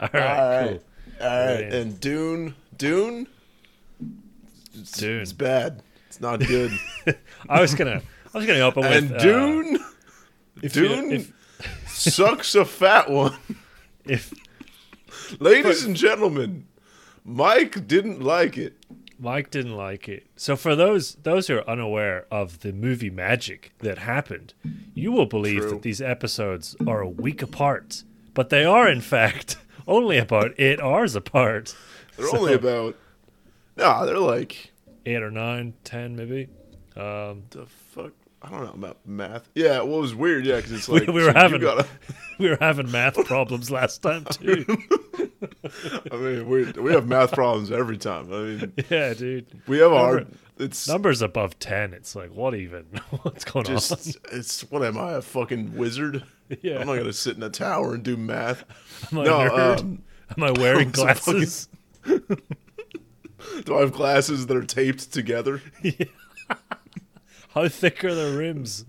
All right, All right. cool. All right. Brilliant. And Dune, Dune, it's, Dune. it's bad. It's not good. I was gonna, I was gonna open with and uh, Dune, if Dune if, sucks a fat one. if Ladies and gentlemen, Mike didn't like it. Mike didn't like it. So for those those who are unaware of the movie magic that happened, you will believe True. that these episodes are a week apart, but they are in fact only about eight hours apart. They're So- only about. Nah, they're like eight or nine, ten maybe. Um, the fuck. I don't know about math. Yeah, well, it was weird. Yeah, because it's like we so were you having- gotta- we were having math problems last time too. I mean, we we have math problems every time. I mean, yeah, dude. we have our. It's Numbers above ten, it's like what even? What's going just. It's what am I a fucking wizard? on? Yeah, I'm not gonna sit in a tower and do math. am I a no, um, Am I wearing I'm fucking- glasses? do I have glasses that are taped together? Yeah. How thick are the rims?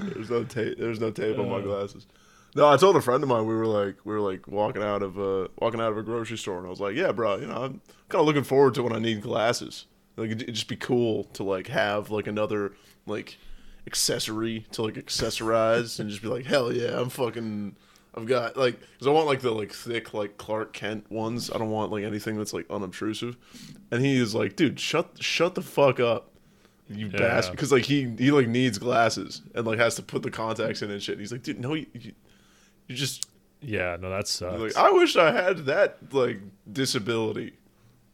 There's no tape. There's no tape on my Uh. glasses. No, I told a friend of mine we were like we were like walking out of uh walking out of a grocery store and I was like, yeah, bro, you know, I'm kind of looking forward to when I need glasses. Like it'd, just be cool to like have like another like accessory to like accessorize and just be like, hell yeah, I'm fucking. I've got like because I want like the like thick like Clark Kent ones. I don't want like anything that's like unobtrusive. And he is like, dude, shut shut the fuck up. You Yeah. bastard! Because like he he like needs glasses and like has to put the contacts in and shit. And he's like, dude, no, you, you, you just Yeah, no, that sucks. like I wish I had that like disability.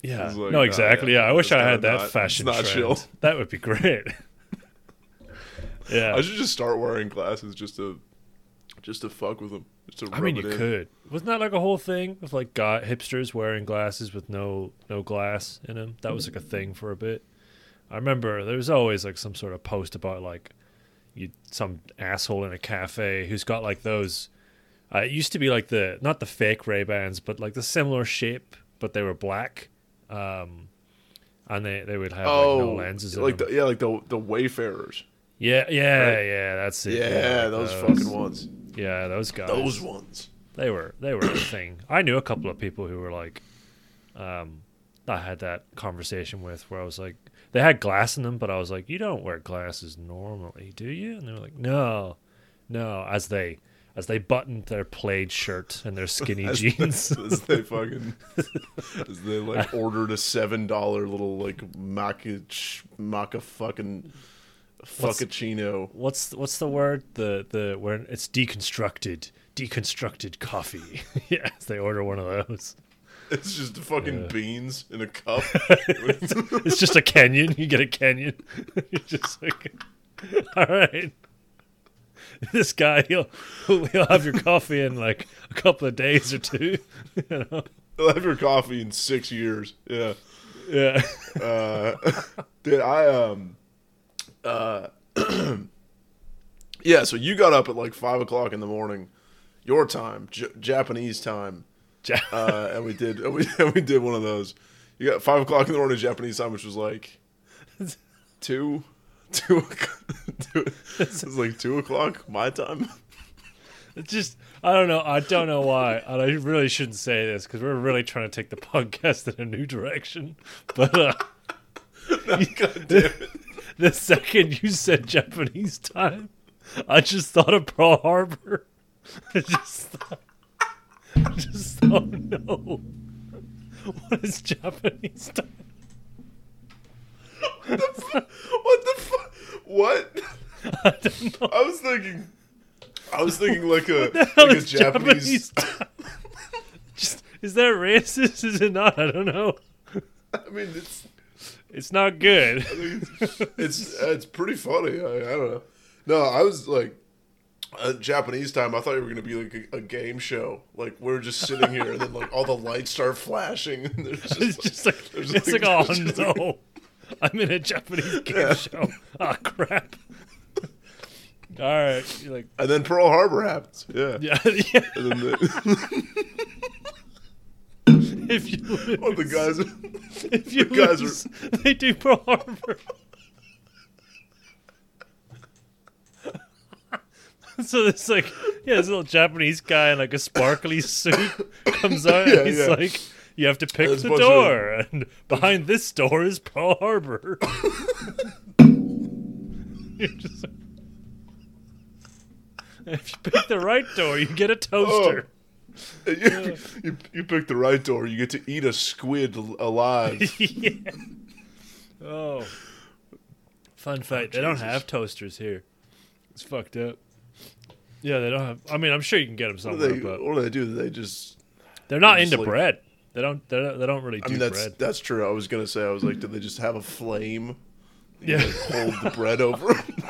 Yeah, like, no, nah, exactly. yeah, Yeah, I wish I had that not- fashion not trend. chill. That would be great. yeah, I should just start wearing glasses just to just to fuck with them. Just to I mean, you in. could. Wasn't that like a whole thing of like guy hipsters wearing glasses with no no glass in them? That was like a thing for a bit. I remember there was always like some sort of post about like you some asshole in a cafe who's got like those. Uh, it used to be like the not the fake Ray Bans, but like the similar shape, but they were black. Um, and they, they would have Oh, like no lenses. in like the, yeah, like the the Wayfarers. yeah, yeah, right? yeah. That's it. Yeah, like those, fucking ones. Yeah, those guys. Those ones. They were they were a thing. I knew a couple of people who were like, um, I had that conversation with where I was like, they had glass in them, but I was like, you don't wear glasses normally, do you? And they were like, no, no. As they as they buttoned their plaid shirt and their skinny As- jeans. as they fucking as they like ordered a seven dollar little like maca maca fucking What's- fucking what's what's the word? The the where it's deconstructed deconstructed coffee. yes, they order one of those. It's just fucking Yeah. beans in a cup. It's just a canyon. You get a canyon. You're just like, all right. This guy, he'll he'll have your coffee in like a couple of days or two. You know? You'll have your coffee in six years. Yeah. Yeah. Uh, dude, I um, uh, yeah. So you got up at like five o'clock in the morning, your time, J- Japanese time, uh, and we did and we, and we did one of those. You got five o'clock in the morning Japanese time, which was like two, two. o'clock- two it was like two o'clock my time. It's just I don't know. I don't know why, and I really shouldn't say this because we're really trying to take the podcast in a new direction. But uh, God damn it. the second you said Japanese time, I just thought of Pearl Harbor. I just thought, I just thought, no. What is Japanese time? What the fuck? What? I don't know. I was thinking. I was thinking like a The like a is Japanese. just, is that racist? Is it not? I don't know. I mean, it's It's not good. it's it's pretty funny. I, I don't know. No, I was like, uh, Japanese time. I thought you were gonna be like a, a game show. Like we're just sitting here, and then like all the lights start flashing. And there's just, It's like, just like there's it's like- like, oh no, I'm in a Japanese game Yeah. show. Oh crap! All right, you're like and then Pearl Harbor happens. Yeah. yeah, yeah. If you lose, oh, the guys. if you the guys lose, they do Pearl Harbor. so it's like yeah, this little Japanese guy in like a sparkly suit comes out Yeah, and he's yeah. like, "You have to pick There's the bunch of- door, and behind this door is Pearl Harbor." Just if you pick the right door, you get a toaster. Oh. you, you, you pick the right door. You get to eat a squid alive. yeah. Oh. Fun fact: they don't have toasters here. It's fucked up. Yeah, they don't have. I mean, I'm sure you can get them What do somewhere, they, but what do they do? They just. they're not into bread. They don't. They don't, they don't really do I mean, that's bread. that's true. I was gonna say. I was like, did they just have a flame? Yeah. like, hold the bread over.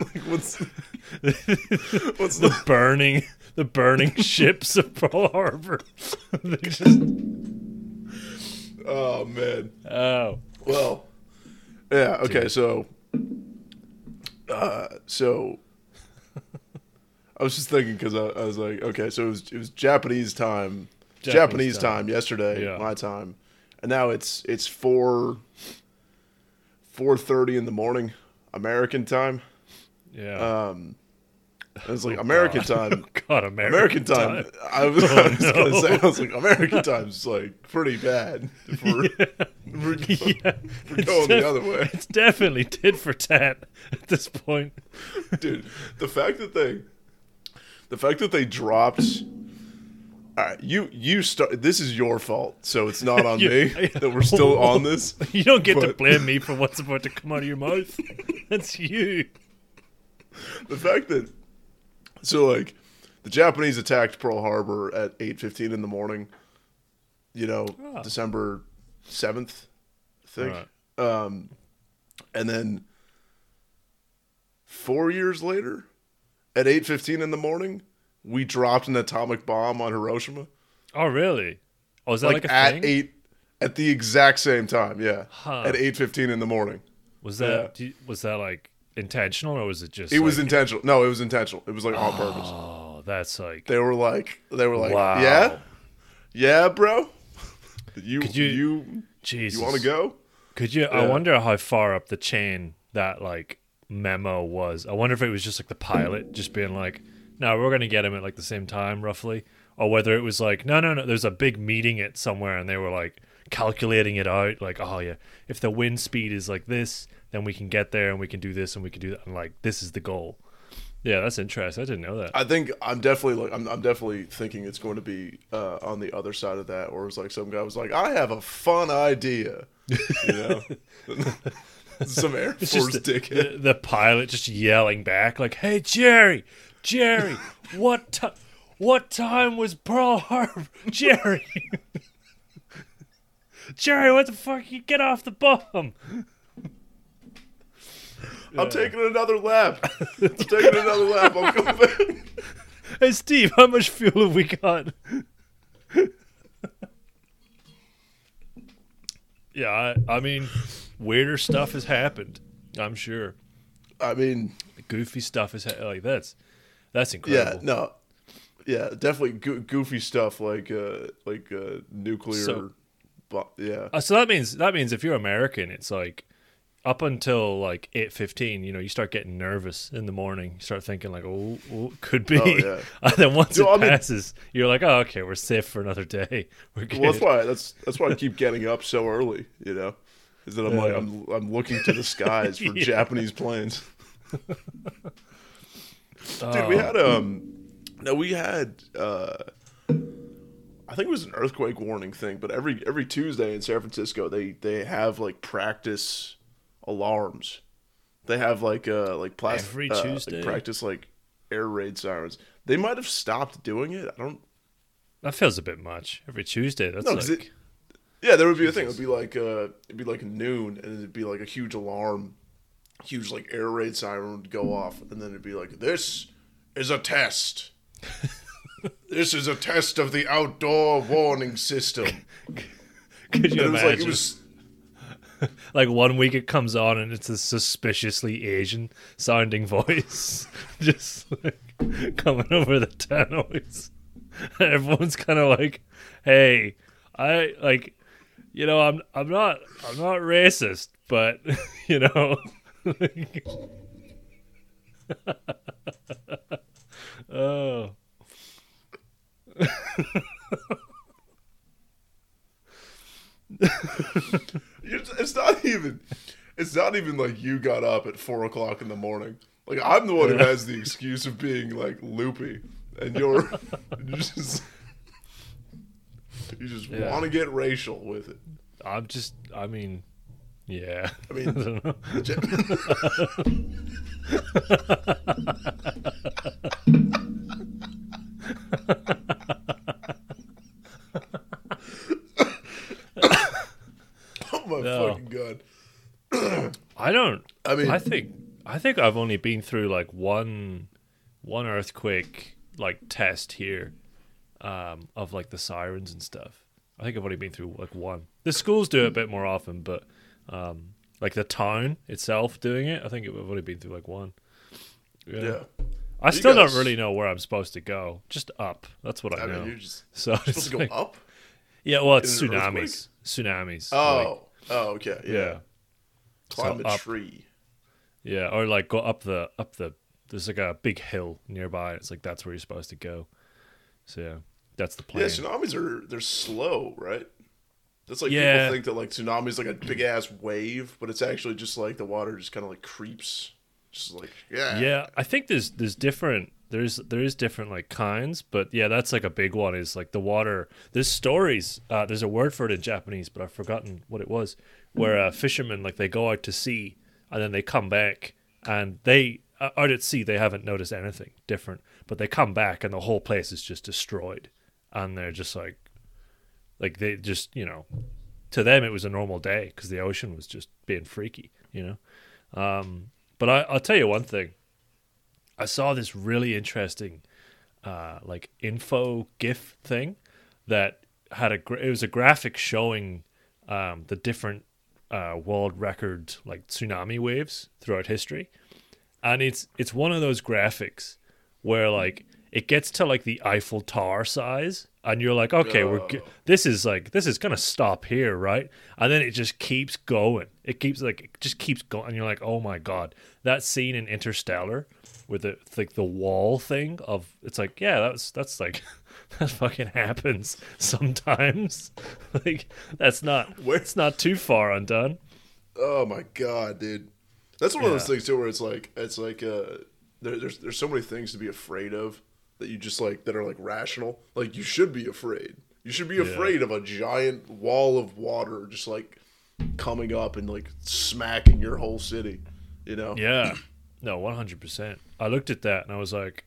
like, what's what's the the? burning, the burning ships of Pearl Harbor. they just. Oh man. Oh. Well, yeah. Okay. So, uh, so I was just thinking because I, I was like, okay, so it was it was Japanese time, Japanese, Japanese time. time. yesterday, Yeah. my time, and now it's it's four four thirty in the morning, American time. Yeah. Um, it was like American God. time. God, American, American time. I was, I was gonna say, I was like, American time's like pretty bad for, yeah. for, yeah. for It's going def- the other way. It's definitely tit for tat at this point. dude the fact that they the fact that they dropped right you you start this is your fault so it's not on You- me that we're still on this You don't get to blame me for what's about to come out of your mouth. That's you. the fact that so like the japanese attacked pearl harbor at 8.15 in the morning you know Ah. december 7th i think Right. um and then four years later at 8.15 in the morning we dropped an atomic bomb on hiroshima Oh, really? Oh, is that like, like, a at thing? eight at the exact same time. Yeah, Huh. at eight fifteen in the morning. was that yeah. do you- was that like intentional or was it just? It was intentional. No, it was intentional. It was like on purpose. Oh, that's like. They were like, they were like, wow. yeah, yeah, bro. You Could you you- you, want to go? Could you? I wonder how far up the chain that like memo was. I wonder if it was just like the pilot just being like, "No, we're gonna get him at like the same time, roughly," or whether it was like, "No, no, no." There's a big meeting at somewhere, and they were like calculating it out. Like, "Oh yeah, if the wind speed is like this, then we can get there, and we can do this, and we can do that." And like, this is the goal. Yeah, that's interesting. I didn't know that. I think I'm definitely like I'm, I'm definitely thinking it's going to be uh, on the other side of that, or it's like some guy was like, I have a fun idea, you know, some Air Force dickhead. the, the pilot just yelling back like, "Hey Jerry, Jerry, what ti what time was Pearl Harbor, Jerry? Jerry, what the fuck? You get off the bomb." I'm taking another lap. I'm taking another lap. I'm coming back. Hey Steve, how much fuel have we got? yeah, I, I mean, weirder stuff has happened. I'm sure I mean, goofy stuff is ha- like that's that's incredible. yeah, no, yeah, definitely go- goofy stuff like uh, like uh, nuclear. So- bo- yeah, Uh, so that means that means if you're American, it's like up until like eight fifteen. You know, you start getting nervous in the morning. You start thinking like, oh, oh could be. Oh, yeah. and then once it I mean- passes, you're like, oh, okay, we're safe for another day. We're good. well, that's why that's that's why I keep getting up so early. You know, is that I'm like I'm I'm looking to the skies for Yeah. Japanese planes. Dude, Oh. we had um, no, we had uh, I think it was an earthquake warning thing, but every every Tuesday in San Francisco they they have like practice alarms. They have like uh like plastic Every uh, like, Tuesday? practice like air raid sirens. They might have stopped doing it. I don't. that feels a bit much. Every Tuesday, that's No, 'cause like it- Yeah, there would be a thing. It would be like uh, it'd be like noon, and it'd be like a huge alarm, huge like air raid siren would go off, and then it'd be like, "This is a test. this is a test of the outdoor warning system." could And you it was imagine? like it was like one week it comes on and it's a suspiciously Asian sounding voice just like coming over the tunnels. And everyone's kind of like, "Hey, I like, you know, I'm I'm not I'm not racist, but you know." Oh. It's not even. It's not even like you got up at four o'clock in the morning. Like I'm the one who has the excuse of being like loopy, and you're you just you just Yeah. want to get racial with it. I'm just. I mean, yeah. I mean, don't know. legit- oh my No. fucking god! I don't. I mean, I think. I think I've only been through like one, one earthquake like test here, um, of like the sirens and stuff. I think I've only been through like one. The schools do it a bit more often, but um, like the town itself doing it, I think I've only been through like one. yeah. yeah. I You still guys- don't really know where I'm supposed to go. Just up. That's what I, I know. mean, you're just so supposed it's to go like- up. yeah, well, it's tsunamis. Tsunamis. like, Oh, oh, okay, yeah. yeah, Climb So a up. tree. yeah, or like go up the up the. There's like a big hill nearby. It's like that's where you're supposed to go. So yeah, that's the plan. Yeah, tsunamis are they're slow, right? That's like Yeah. people think that like tsunami is like a big ass wave, but it's actually just like the water just kind of like creeps, just like yeah, Yeah, I think there's there's different there's there is different like kinds, but yeah, that's like a big one. Is like the water. There's stories. Uh, there's a word for it in Japanese, but I've forgotten what it was. Where uh, fishermen like they go out to sea and then they come back and they uh, out at sea they haven't noticed anything different, but they come back and the whole place is just destroyed, and they're just like, like they just you know, to them it was a normal day because the ocean was just being freaky, you know. Um, but I, I'll tell you one thing. I saw this really interesting, uh, like info GIF thing that had a gra- it was a graphic showing um, the different uh, world record like tsunami waves throughout history, and it's it's one of those graphics where like it gets to like the Eiffel Tower size, and you're like, okay, we're g- this is like this is gonna stop here, right? And then it just keeps going. It keeps like it just keeps going, and you're like, oh my god, that scene in Interstellar with the like the wall thing of it's like, yeah, that's that's like that fucking happens sometimes. like that's not Where- it's not too far undone. Oh my god, dude, that's one of those things too where it's like it's like uh, there, there's there's so many things to be afraid of that you just like that are like rational. Like you should be afraid. You should be afraid of a giant wall of water just like coming up and like smacking your whole city. You know? Yeah. No, 100%. I looked at that and I was like,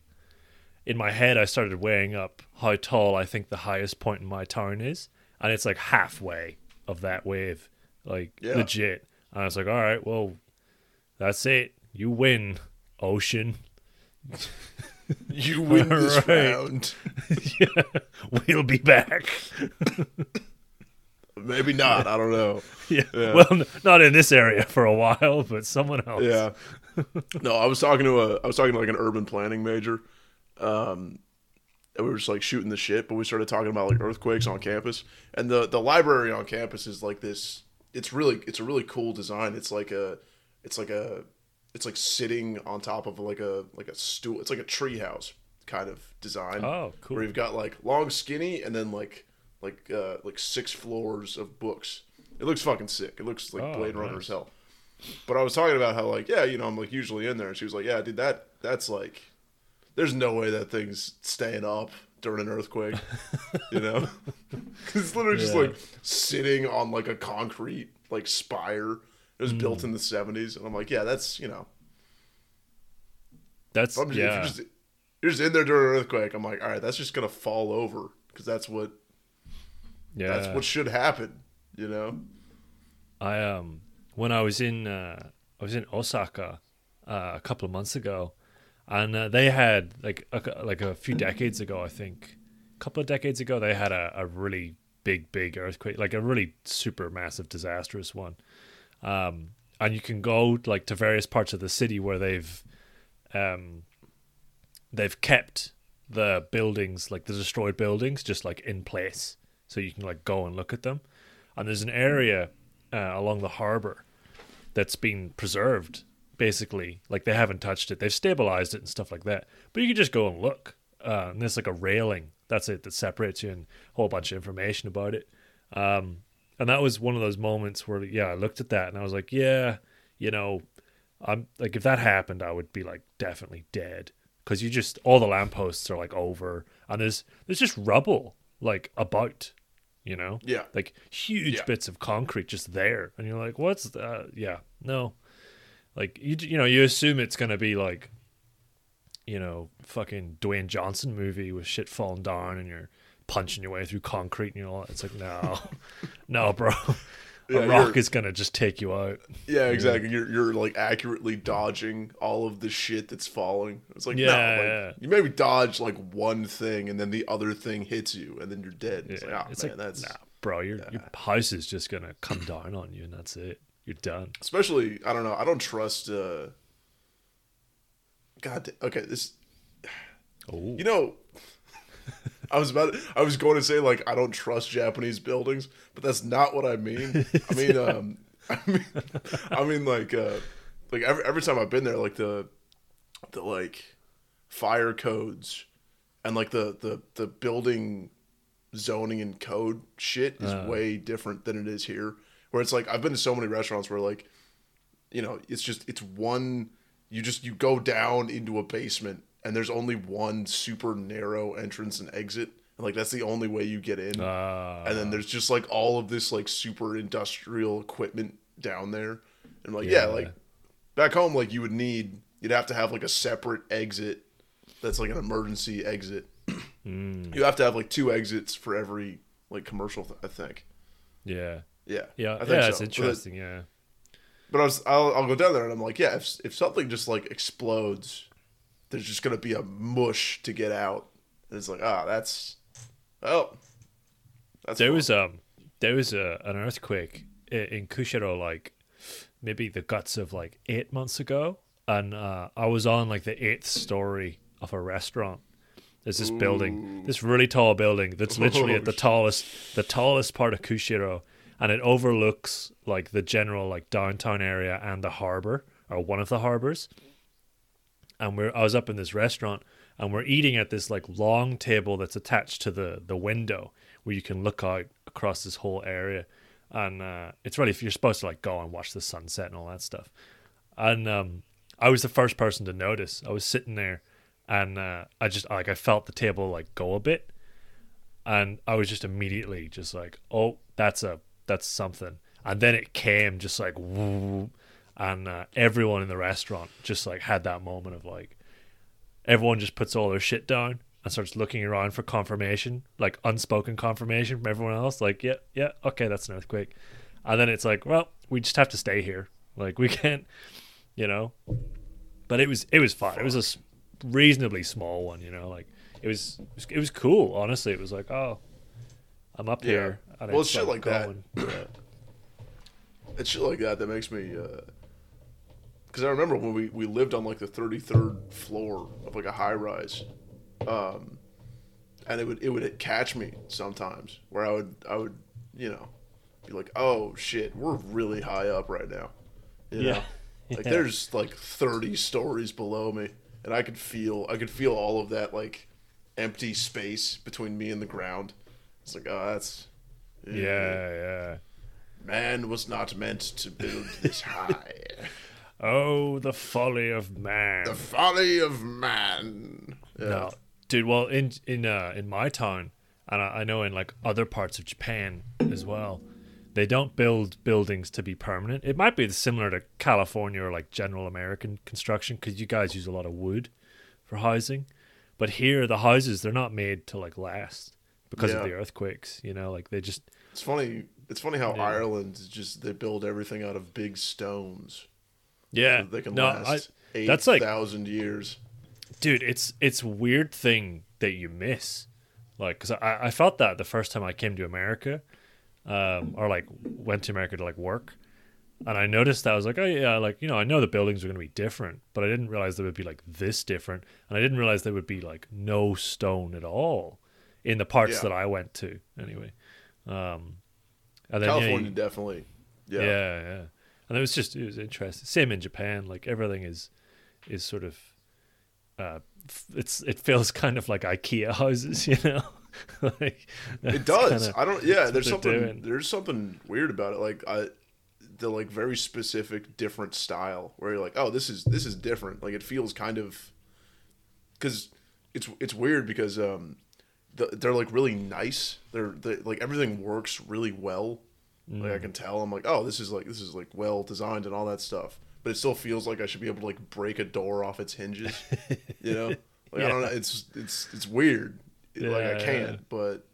in my head, I started weighing up how tall I think the highest point in my town is. And it's like halfway of that wave. Like, Yeah. legit. And I was like, all right, well, that's it. You win, ocean. You win this Right. round. yeah, we'll be back. Maybe not. I don't know. yeah. Yeah. Well, n- not in this area for a while, but someone else. Yeah. no, I was talking to a I was talking to like an urban planning major. Um and we were just like shooting the shit, but we started talking about like earthquakes on campus. And the the library on campus is like this it's really it's a really cool design. It's like a it's like a it's like sitting on top of like a like a stool. It's like a treehouse kind of design. Oh, cool. Where you've got like long skinny and then like like uh like six floors of books. It looks fucking sick. It looks like Oh, Blade Runner nice. as hell. But I was talking about how like yeah, you know, I'm like usually in there, and she was like, yeah, dude, that that's like, there's no way that thing's staying up during an earthquake, you know, it's literally just like sitting on like a concrete like spire. It was built Hmm. in the 70s, and I'm like, yeah, that's you know, That's, just, yeah. you're, just, you're just in there during an earthquake. I'm like, all right, that's just gonna fall over because that's what yeah. that's what should happen, you know. I um when I was in uh, I was in Osaka uh, a couple of months ago, and uh, they had like a, like a few decades ago, I think, a couple of decades ago, they had a, a really big big earthquake, like a really super massive disastrous one. Um, and you can go like to various parts of the city where they've um they've kept the buildings like the destroyed buildings just like in place so you can like go and look at them and there's an area uh, along the harbor that's been preserved basically like they haven't touched it. They've stabilized it and stuff like that. But you can just go and look. Uh, and there's like a railing. That's it that separates you and a whole bunch of information about it. Um, and that was one of those moments where yeah, I looked at that and I was like, yeah, you know, I'm like if that happened, I would be like definitely dead because you just all the lampposts are like over and there's there's just rubble like about, you know, Yeah. like huge Yeah. bits of concrete just there, and you're like, what's that? Yeah, no, like you you know you assume it's gonna be like, you know, fucking Dwayne Johnson movie with shit falling down and you're punching your way through concrete and you know it's like no, no, bro. Yeah, a rock is gonna just take you out. Yeah, exactly. You're you're like accurately dodging all of the shit that's falling. It's like Yeah, no, like, yeah. you maybe dodge like one thing and then the other thing hits you and then you're dead. It's like, Yeah, oh it's man, like that's nah, bro. Your your house is just gonna come down on you, and that's it. You're done. especially I don't know. I don't trust. uh God, okay, this Oh, you know. I was about. I was going to say like I don't trust Japanese buildings, but that's not what I mean. I mean, um, I mean, I mean like, uh, like every every time I've been there, like the, the like, fire codes, and like the the the building, zoning and code shit is Uh. way different than it is here. Where it's like I've been to so many restaurants where like, you know, it's just it's one. You just you go down into a basement and there's only one super narrow entrance and exit and like that's the only way you get in uh, and then there's just like all of this like super industrial equipment down there and like yeah. Yeah. like back home like you would need you'd have to have like a separate exit that's like an emergency exit mm, you have to have like two exits for every like commercial th- i think yeah, yeah yeah, I think yeah. so. It's But- interesting. Yeah, But I was, I'll, I'll go down there and I'm like, yeah, if, if something just like explodes, there's just gonna be a mush to get out. And it's like, ah, that's, oh, that's there fun. was um there was a, an earthquake in Kushiro like maybe the guts of like eight months ago, and uh, I was on like the eighth story of a restaurant. There's this building, this really tall building that's literally at the Oh, tallest, the tallest part of Kushiro, and it overlooks like the general like downtown area and the harbor or one of the harbors. And we're I was up in this restaurant and we're eating at this like long table that's attached to the the window where you can look out across this whole area. And uh, it's really if you're supposed to like go and watch the sunset and all that stuff. And um, I was the first person to notice. I was sitting there, and uh, I just like I felt the table like go a bit, and I was just immediately just like, oh, that's a that's something. And then it came just like, and uh, everyone in the restaurant just like had that moment of like, everyone just puts all their shit down and starts looking around for confirmation, like unspoken confirmation from everyone else. Like, yeah, yeah, okay, that's an earthquake. And then it's like, well, we just have to stay here. Like, we can't, you know. But it was it was fun. It was a reasonably small one, you know. Like it was it was, it was cool. Honestly, it was like, oh, I'm up Yeah. here. and Well, it's shit like that. going. Yeah. it's shit like that that makes me, because I remember when we, we lived on like the 33rd floor of like a high rise, um, and it would it would catch me sometimes where I would I would you know be like, oh shit, we're really high up right now, you Yeah. know? Like Yeah. there's like 30 stories below me, and I could feel I could feel all of that like empty space between me and the ground. It's like, oh, that's yeah, yeah. Man was not meant to build this high. Oh, the folly of man. the folly of man. Yeah. No, dude. Well, in in uh, in my town, and I, I know in like other parts of Japan as well, they don't build buildings to be permanent. It might be similar to California or like general American construction because you guys use a lot of wood for housing, but here the houses they're not made to like last because Yeah. of the earthquakes. You know, like they just It's funny. It's funny how Yeah. Ireland just they build everything out of big stones. Yeah. So they can no, last I, eight that's like- thousand years. dude it's it's weird thing that you miss like because I, I felt that the first time i came to america um or like went to america to like work and i noticed that i was like oh yeah like you know i know the buildings are going to be different but i didn't realize they would be like this different and i didn't realize there would be like no stone at all in the parts Yeah. that i went to anyway um and then yeah, California you- definitely. Yeah. yeah, yeah. And it was just it was interesting. Same in Japan, like everything is is sort of uh, it's it feels kind of like IKEA houses, you know. like It does. I don't. Yeah, there's something. doing. There's something weird about it. Like I, the like very specific different style where you're like, oh, this is this is different. Like it feels kind of, because it's it's weird because um, the, they're like really nice. They're they, like everything works really well. Like Mm. I can tell. I'm like, oh, this is like this is like well designed and all that stuff. But it still feels like I should be able to like break a door off its hinges. You know, like I don't know. It's it's it's weird. like I can't, yeah. but.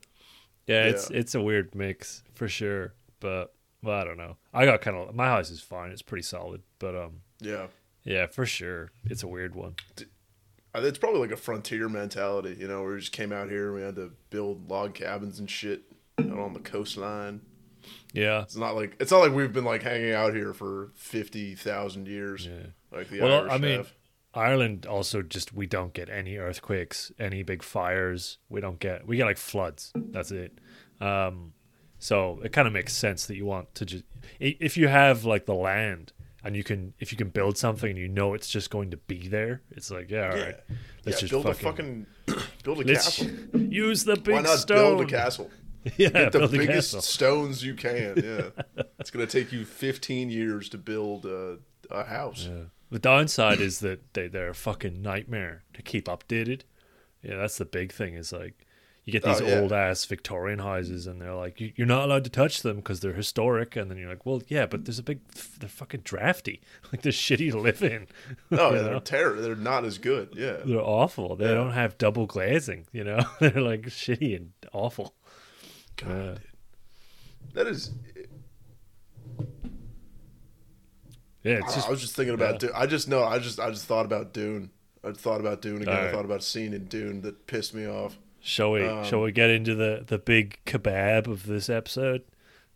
Yeah, it's Yeah. it's a weird mix for sure. But well, I don't know. I got kind of my house is fine. It's pretty solid. But um, Yeah. yeah, for sure, it's a weird one. It's probably like a frontier mentality, you know, where we just came out here and we had to build log cabins and shit out on the coastline. Yeah, It's not like it's not like we've been like hanging out here for fifty thousand years, yeah. like the Well, Irish I mean, have. Ireland also just we don't get any earthquakes, any big fires. We don't get we get like floods. That's it. Um, so it kind of makes sense that you want to just if you have like the land and you can if you can build something and you know it's just going to be there. It's like yeah, all Yeah. right. Let's just build fucking, a fucking build a castle. use the big Why not stone. build a castle? Yeah, Get the biggest castle. stones you can. Yeah, it's gonna take you fifteen years to build a, a house. Yeah. The downside is that they they're a fucking nightmare to keep updated. Yeah, that's the big thing. Is like you get Oh, these yeah. old ass Victorian houses, and they're like you, you're not allowed to touch them because they're historic. And then you're like, well, yeah, but there's a big they're fucking drafty. Like they're shitty to live in. Oh yeah, they're terrible. They're not as good. Yeah, They're awful. They Yeah. don't have double glazing. You know, they're like shitty and awful. God, Yeah. dude. that is. Yeah, it's I- just I was just thinking about yeah. Dune. I just know. I just I just thought about Dune. I thought about Dune again. I thought about a scene in Dune that pissed me off. Shall we? Um, shall we get into the the big kebab of this episode?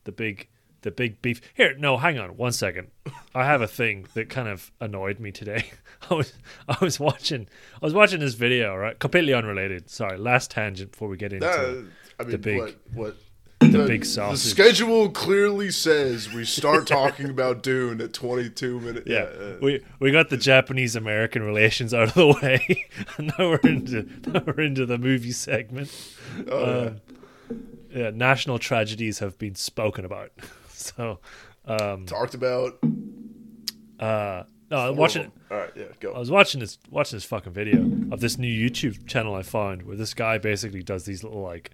The big the big beef. Here, no, hang on one second. I have a thing that kind of annoyed me today. I was I was watching I was watching this video right, completely unrelated. Sorry, last tangent before we get into. That, I mean, big- what what the big The schedule clearly says we start talking about Dune at 22 minutes. yeah, uh, we we got the Japanese American relations out of the way. and now we're into now we're into the movie segment. oh, Um, yeah, national tragedies have been spoken about. So, um, talked about. uh, no, I'm watching. All right, yeah, go. I was watching this watching this fucking video of this new YouTube channel I found where this guy basically does these little like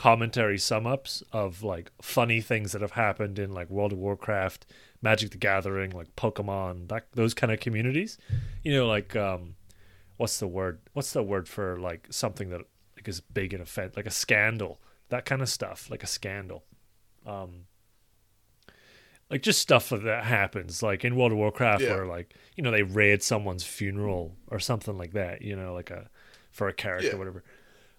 commentary sum ups of like funny things that have happened in like World of Warcraft, Magic the Gathering, like Pokemon, that those kind of communities. You know, like um what's the word what's the word for like something that like is big in offense like a scandal, that kind of stuff, like a scandal. Um like just stuff that happens like in world of warcraft Yeah. where like you know they raid someone's funeral or something like that you know like a for a character Yeah. or whatever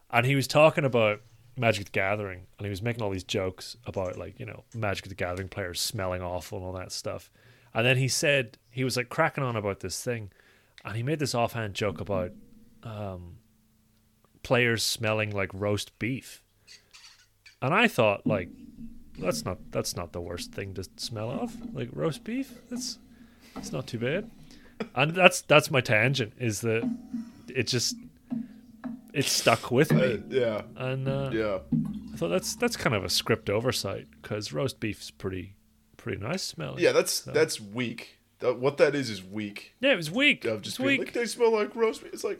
and he was talking about magic the gathering and he was making all these jokes about like you know magic the gathering players smelling awful and all that stuff. And then he said he was like cracking on about this thing and he made this offhand joke about um players smelling like roast beef. And i thought like that's not that's not the worst thing to smell of like roast beef. That's it's not too bad. And that's that's my tangent is that it just it stuck with Uh, me yeah, and uh, yeah. i thought that's that's kind of a script oversight because roast beef's pretty pretty nice smelling Yeah, that's that's weak. That, what that is is weak. yeah it was weak Of just weak like they smell like roast beef. It's like,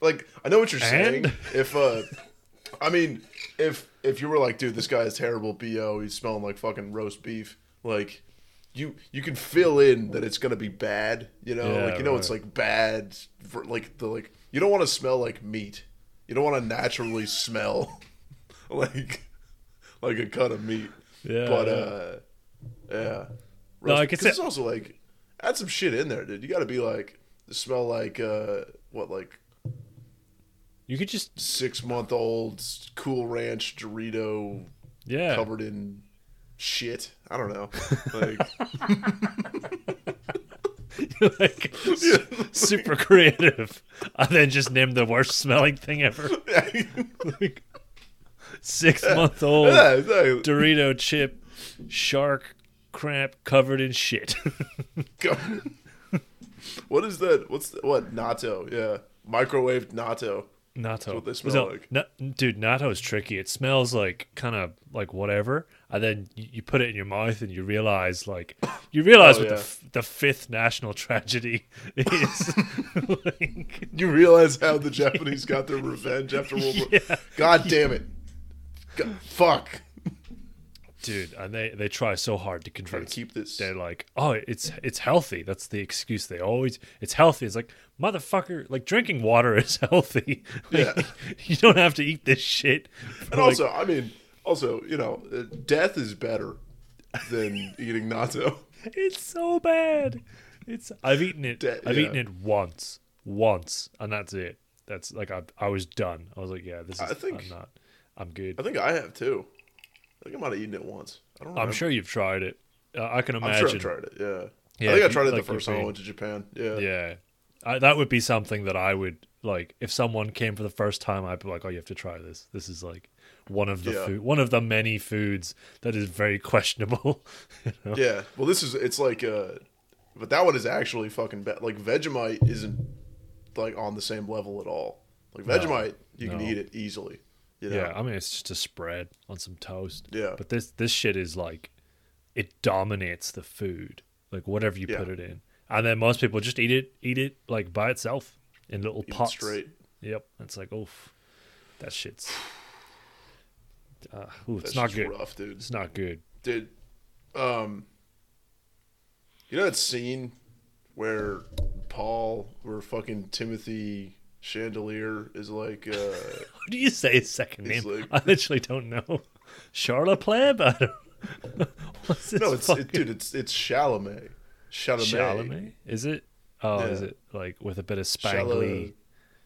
like I know what you're saying. If uh, I mean, if if you were like, dude, this guy is terrible. Bo, he's smelling like fucking roast beef. Like, you you can fill in that it's gonna be bad. You know, Yeah, like you know it's like bad for like the like you don't want to smell like meat. You don't want to naturally smell like like a cut of meat. yeah But uh, yeah. No, I Roast- say- it's also like add some shit in there, dude. You got to be like smell like uh what like you could just six month old Cool Ranch Dorito yeah covered in shit. I don't know. Like like su- super creative and then just name the worst smelling thing ever like six month old yeah, exactly. Dorito chip shark crap covered in shit. What is that? What's the, what natto? Yeah, microwaved natto. Natto. what they So, like. na- dude, natto is tricky. It smells like kind of like whatever, and then you, you put it in your mouth and you realize like you realize Oh, what the f- the fifth national tragedy is. like, You realize how the Japanese got their revenge after World War? God damn it! God, fuck! Dude, and they they try so hard to convince. to keep this. They're like, oh, it's it's healthy. That's the excuse they always. It's healthy. It's like motherfucker. Like drinking water is healthy. Like, Yeah. you don't have to eat this shit. And Like, also, I mean, also, you know, uh, death is better than eating natto. It's so bad. It's I've eaten it. Da- I've yeah. eaten it once, once, and that's it. That's like I I was done. I was like, yeah, this is. I think- I'm not. I'm good. I think I have too. I think I might have eaten it once. I don't. Know. I'm sure you've tried it. Uh, I can I'm imagine. sure I tried it. Yeah. Yeah, I think I you- tried it like the first time I went to Japan. Yeah. Yeah, I, that would be something that I would like. If someone came for the first time, I'd be like, "Oh, you have to try this. This is like one of the Yeah. food, one of the many foods that is very questionable." you know? Yeah. Well, this is. It's like. uh But that one is actually fucking bad. Like Vegemite isn't like on the same level at all. Like Vegemite, you can eat it easily. You know? Yeah, I mean it's just a spread on some toast. Yeah. But this this shit is like it dominates the food. Like whatever you Yeah. put it in. And then most people just eat it eat it like by itself in little Eat it pots. straight. Yep. It's like, oof. That shit's uh, ooh, it's not good. rough, dude. It's not good. Dude, um, you know that scene where Paul, or fucking Timothy Chandelier is like, uh, How do you say his second name? like- I literally don't know. Charlotte Pleb? I don't What's this no, it's fucking- it, dude, it's it's Chalamet, Chalamet, Chalamet? Is it? Oh, is it like with a bit of Chala- spangly,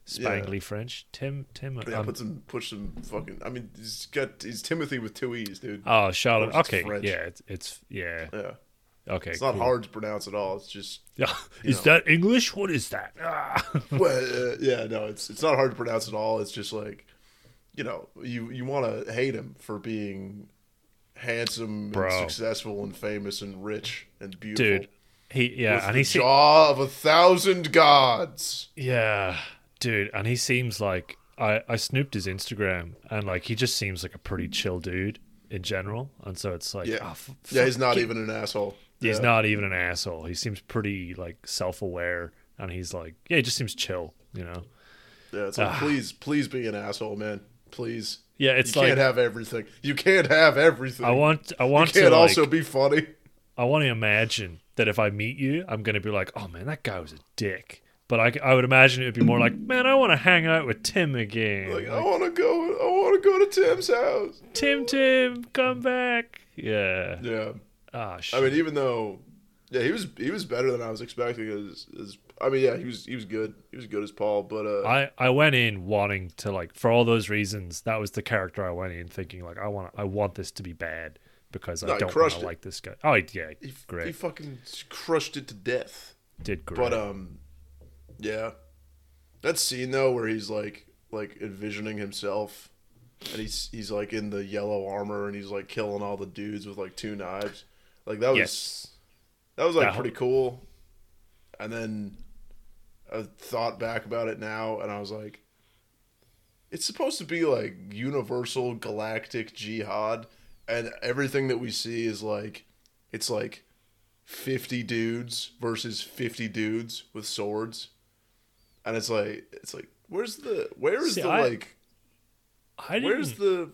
yeah. spangly French? Tim, Tim. Yeah, um, put some, push some fucking. I mean, he's got he's Timothy with two e's, dude. oh, Charlotte. Okay, French. yeah, it's, it's yeah. yeah, Okay, it's not cool. hard to pronounce at all. It's just Yeah, is know. that English? What is that? Ah. well, uh, yeah, no, it's it's not hard to pronounce at all. It's just like, you know, you you want to hate him for being handsome Bro. and successful and famous and rich and beautiful. dude. He yeah, and the he se- jaw of a thousand gods. yeah, dude, and he seems like I I snooped his Instagram and like he just seems like a pretty chill dude in general, and so it's like Yeah, oh, f- yeah, he's not it. even an asshole. He's Yeah. not even an asshole. He seems pretty like self-aware, and he's like, yeah, he just seems chill, you know. Yeah, it's like Ah. please, please be an asshole, man. Please. Yeah, it's you like can't have everything. You can't have everything. I want, I You want can't to also like, be funny. I want to imagine that if I meet you, I'm gonna be like, oh man, that guy was a dick. But I, I would imagine it would be more like, man, I want to hang out with Tim again. Like, oh. Like, I want to go. I want to go to Tim's house. Tim, Tim, come back. Yeah. Yeah. Ah, shit. I mean, even though, yeah, he was he was better than I was expecting. As, as I mean, yeah, he was he was good. He was good as Paul, but uh, I, I went in wanting to like for all those reasons. That was the character I went in thinking like I want I want this to be bad because No, I don't want to like this guy. Oh yeah, he, he fucking crushed it to death. did great. But um, yeah, that scene though where he's like like envisioning himself, and he's he's like in the yellow armor and he's like killing all the dudes with like two knives. Like that was yes, that was like That whole- pretty cool. And then I thought back about it now, and I was like, it's supposed to be like universal galactic jihad, and everything that we see is like, it's like fifty dudes versus fifty dudes with swords, and it's like, it's like, where's the, where is See, the I- like, I where's the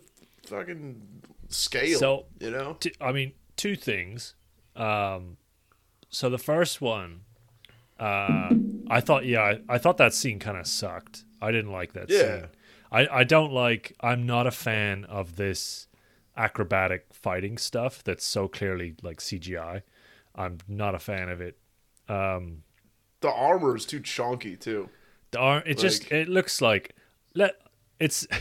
fucking scale? So- you know, t- I mean, two things. Um, so the first one, uh, I thought, yeah, I, I thought that scene kind of sucked. I didn't like that Yeah. scene. I, I don't like. I'm not a fan of this acrobatic fighting stuff that's so clearly like CGI. I'm not a fan of it. Um, the armor is too chunky too. the arm, it just it looks like let it's.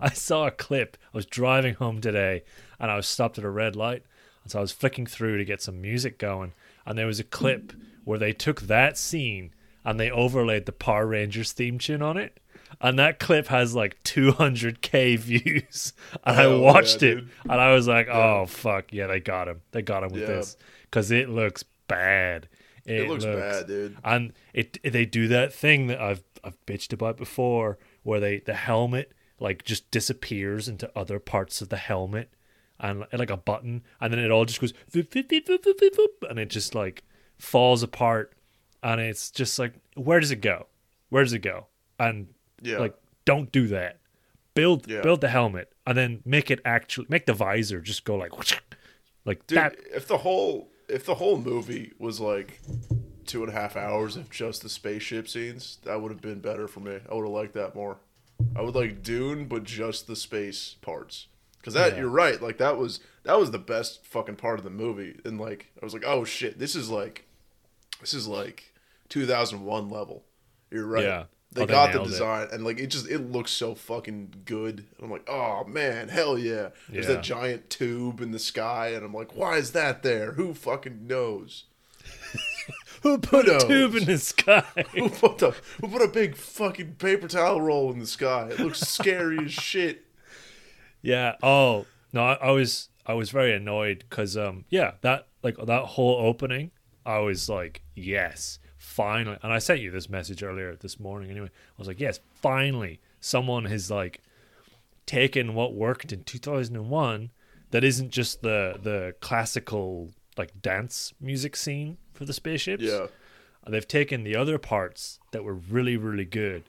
I saw a clip. I was driving home today, and I was stopped at a red light, and so I was flicking through to get some music going, and there was a clip where they took that scene and they overlaid the Power Rangers theme tune on it, and that clip has like 200k views. And I oh, watched yeah, it, dude. and I was like, "Oh fuck, yeah, they got him. They got him with Yeah. this because it looks bad. It looks bad, dude. And it they do that thing that I've I've bitched about before, where they the helmet like just disappears into other parts of the helmet, and like a button, and then it all just goes and it just like falls apart, and it's just like, where does it go? Where does it go? And Yeah. like, don't do that. Build Yeah. build the helmet, and then make it actually make the visor just go like, like Dude, that. if the whole if the whole movie was like two and a half hours of just the spaceship scenes, that would have been better for me. I would have liked that more. I would like Dune, but just the space parts. Because that Yeah. you're right, like that was that was the best fucking part of the movie, and like I was like, oh shit, this is like, this is like 2001 level. You're right. Yeah. They Oh, they got the nailed it. design, and like it just it looks so fucking good. And I'm like, oh man, hell yeah! There's Yeah. that giant tube in the sky, and I'm like, why is that there? Who fucking knows? Who put a knows? tube in the sky? Who put the who put a big fucking paper towel roll in the sky? It looks scary as shit. Yeah. Oh no, I, I was I was very annoyed because um yeah that like that whole opening I was like yes finally and I sent you this message earlier this morning anyway. I was like yes finally someone has like taken what worked in 2001 that isn't just the the classical like dance music scene for the spaceships. Yeah, they've taken the other parts that were really really good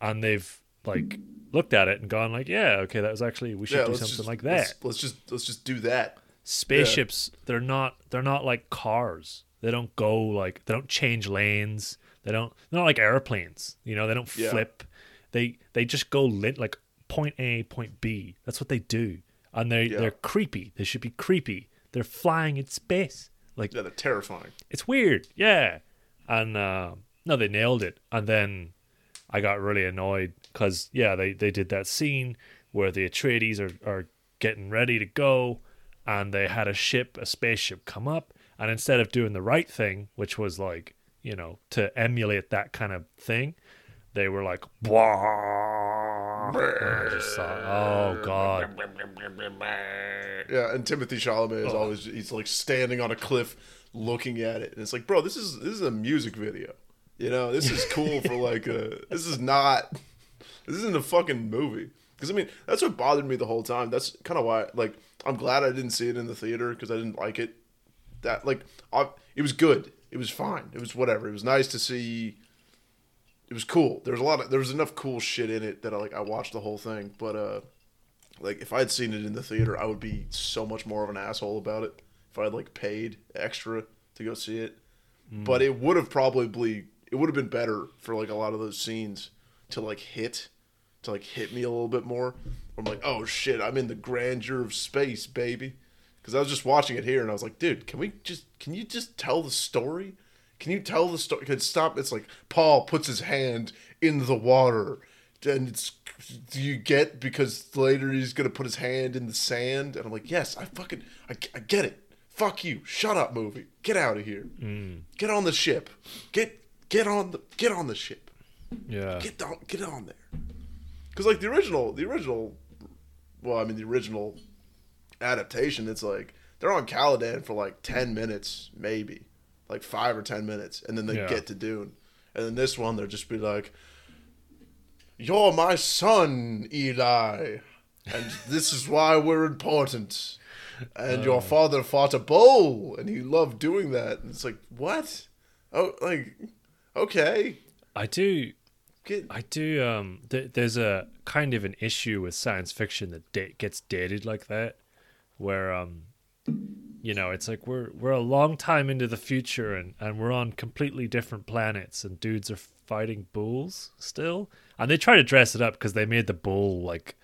and they've like looked at it and gone like yeah okay that was actually we should yeah. do something just, like let's- that. Let's, just let's just do that. spaceships they're not they're not like cars they don't go like they don't change lanes. They don't they're not like airplanes you know they don't Yeah. flip. They they just go lit like point a point b. That's what they do. And they Yeah. they're creepy. They should be creepy. They're flying in space. Like Yeah, they're terrifying. it's weird. Yeah. And uh no they nailed it. And then i got really annoyed because yeah they they did that scene where the atreides are are getting ready to go and they had a ship a spaceship come up and instead of doing the right thing which was like you know to emulate that kind of thing they were like. I just thought, oh god Yeah, and Timothée Chalamet is always he's like standing on a cliff looking at it, and it's like, bro, this is this is a music video. You know, this is cool for like a. This is not. This isn't a fucking movie. Because I mean, that's what bothered me the whole time. That's kind of why, like, I'm glad I didn't see it in the theater because I didn't like it. That like, I, it was good. It was fine. It was whatever. It was nice to see. It was cool. There was a lot of there was enough cool shit in it that I like. I watched the whole thing, but uh, like if I had seen it in the theater, I would be so much more of an asshole about it. If I had like paid extra to go see it, but it would have probably it would have been better for like a lot of those scenes to like hit to like hit me a little bit more. I'm like, oh shit, I'm in the grandeur of space, baby. Because I was just watching it here and I was like, dude, can we just can you just tell the story? Can you tell the story? Can stop? It's like Paul puts his hand in the water, and it's do you get because later he's gonna put his hand in the sand, and I'm like, yes, I fucking I, I get it. Fuck you. Shut up, movie. Get out of here. Mm. Get on the ship. Get get on the get on the ship. yeah Get on get on there. Because like the original, the original, well, I mean the original adaptation, it's like they're on Caladan for like ten minutes, maybe, like five or ten minutes, and then they Yeah. get to Dune, and then this one they'll just be like, "You're my son, Eli, and this is why we're important." And your father fought a bull, and he loved doing that. And it's like, what? Oh, like, okay, i do get I do. Um, th- there's a kind of an issue with science fiction that da- gets dated like that, where um, you know, it's like we're we're a long time into the future and and we're on completely different planets and dudes are fighting bulls still, and they try to dress it up because they made the bull like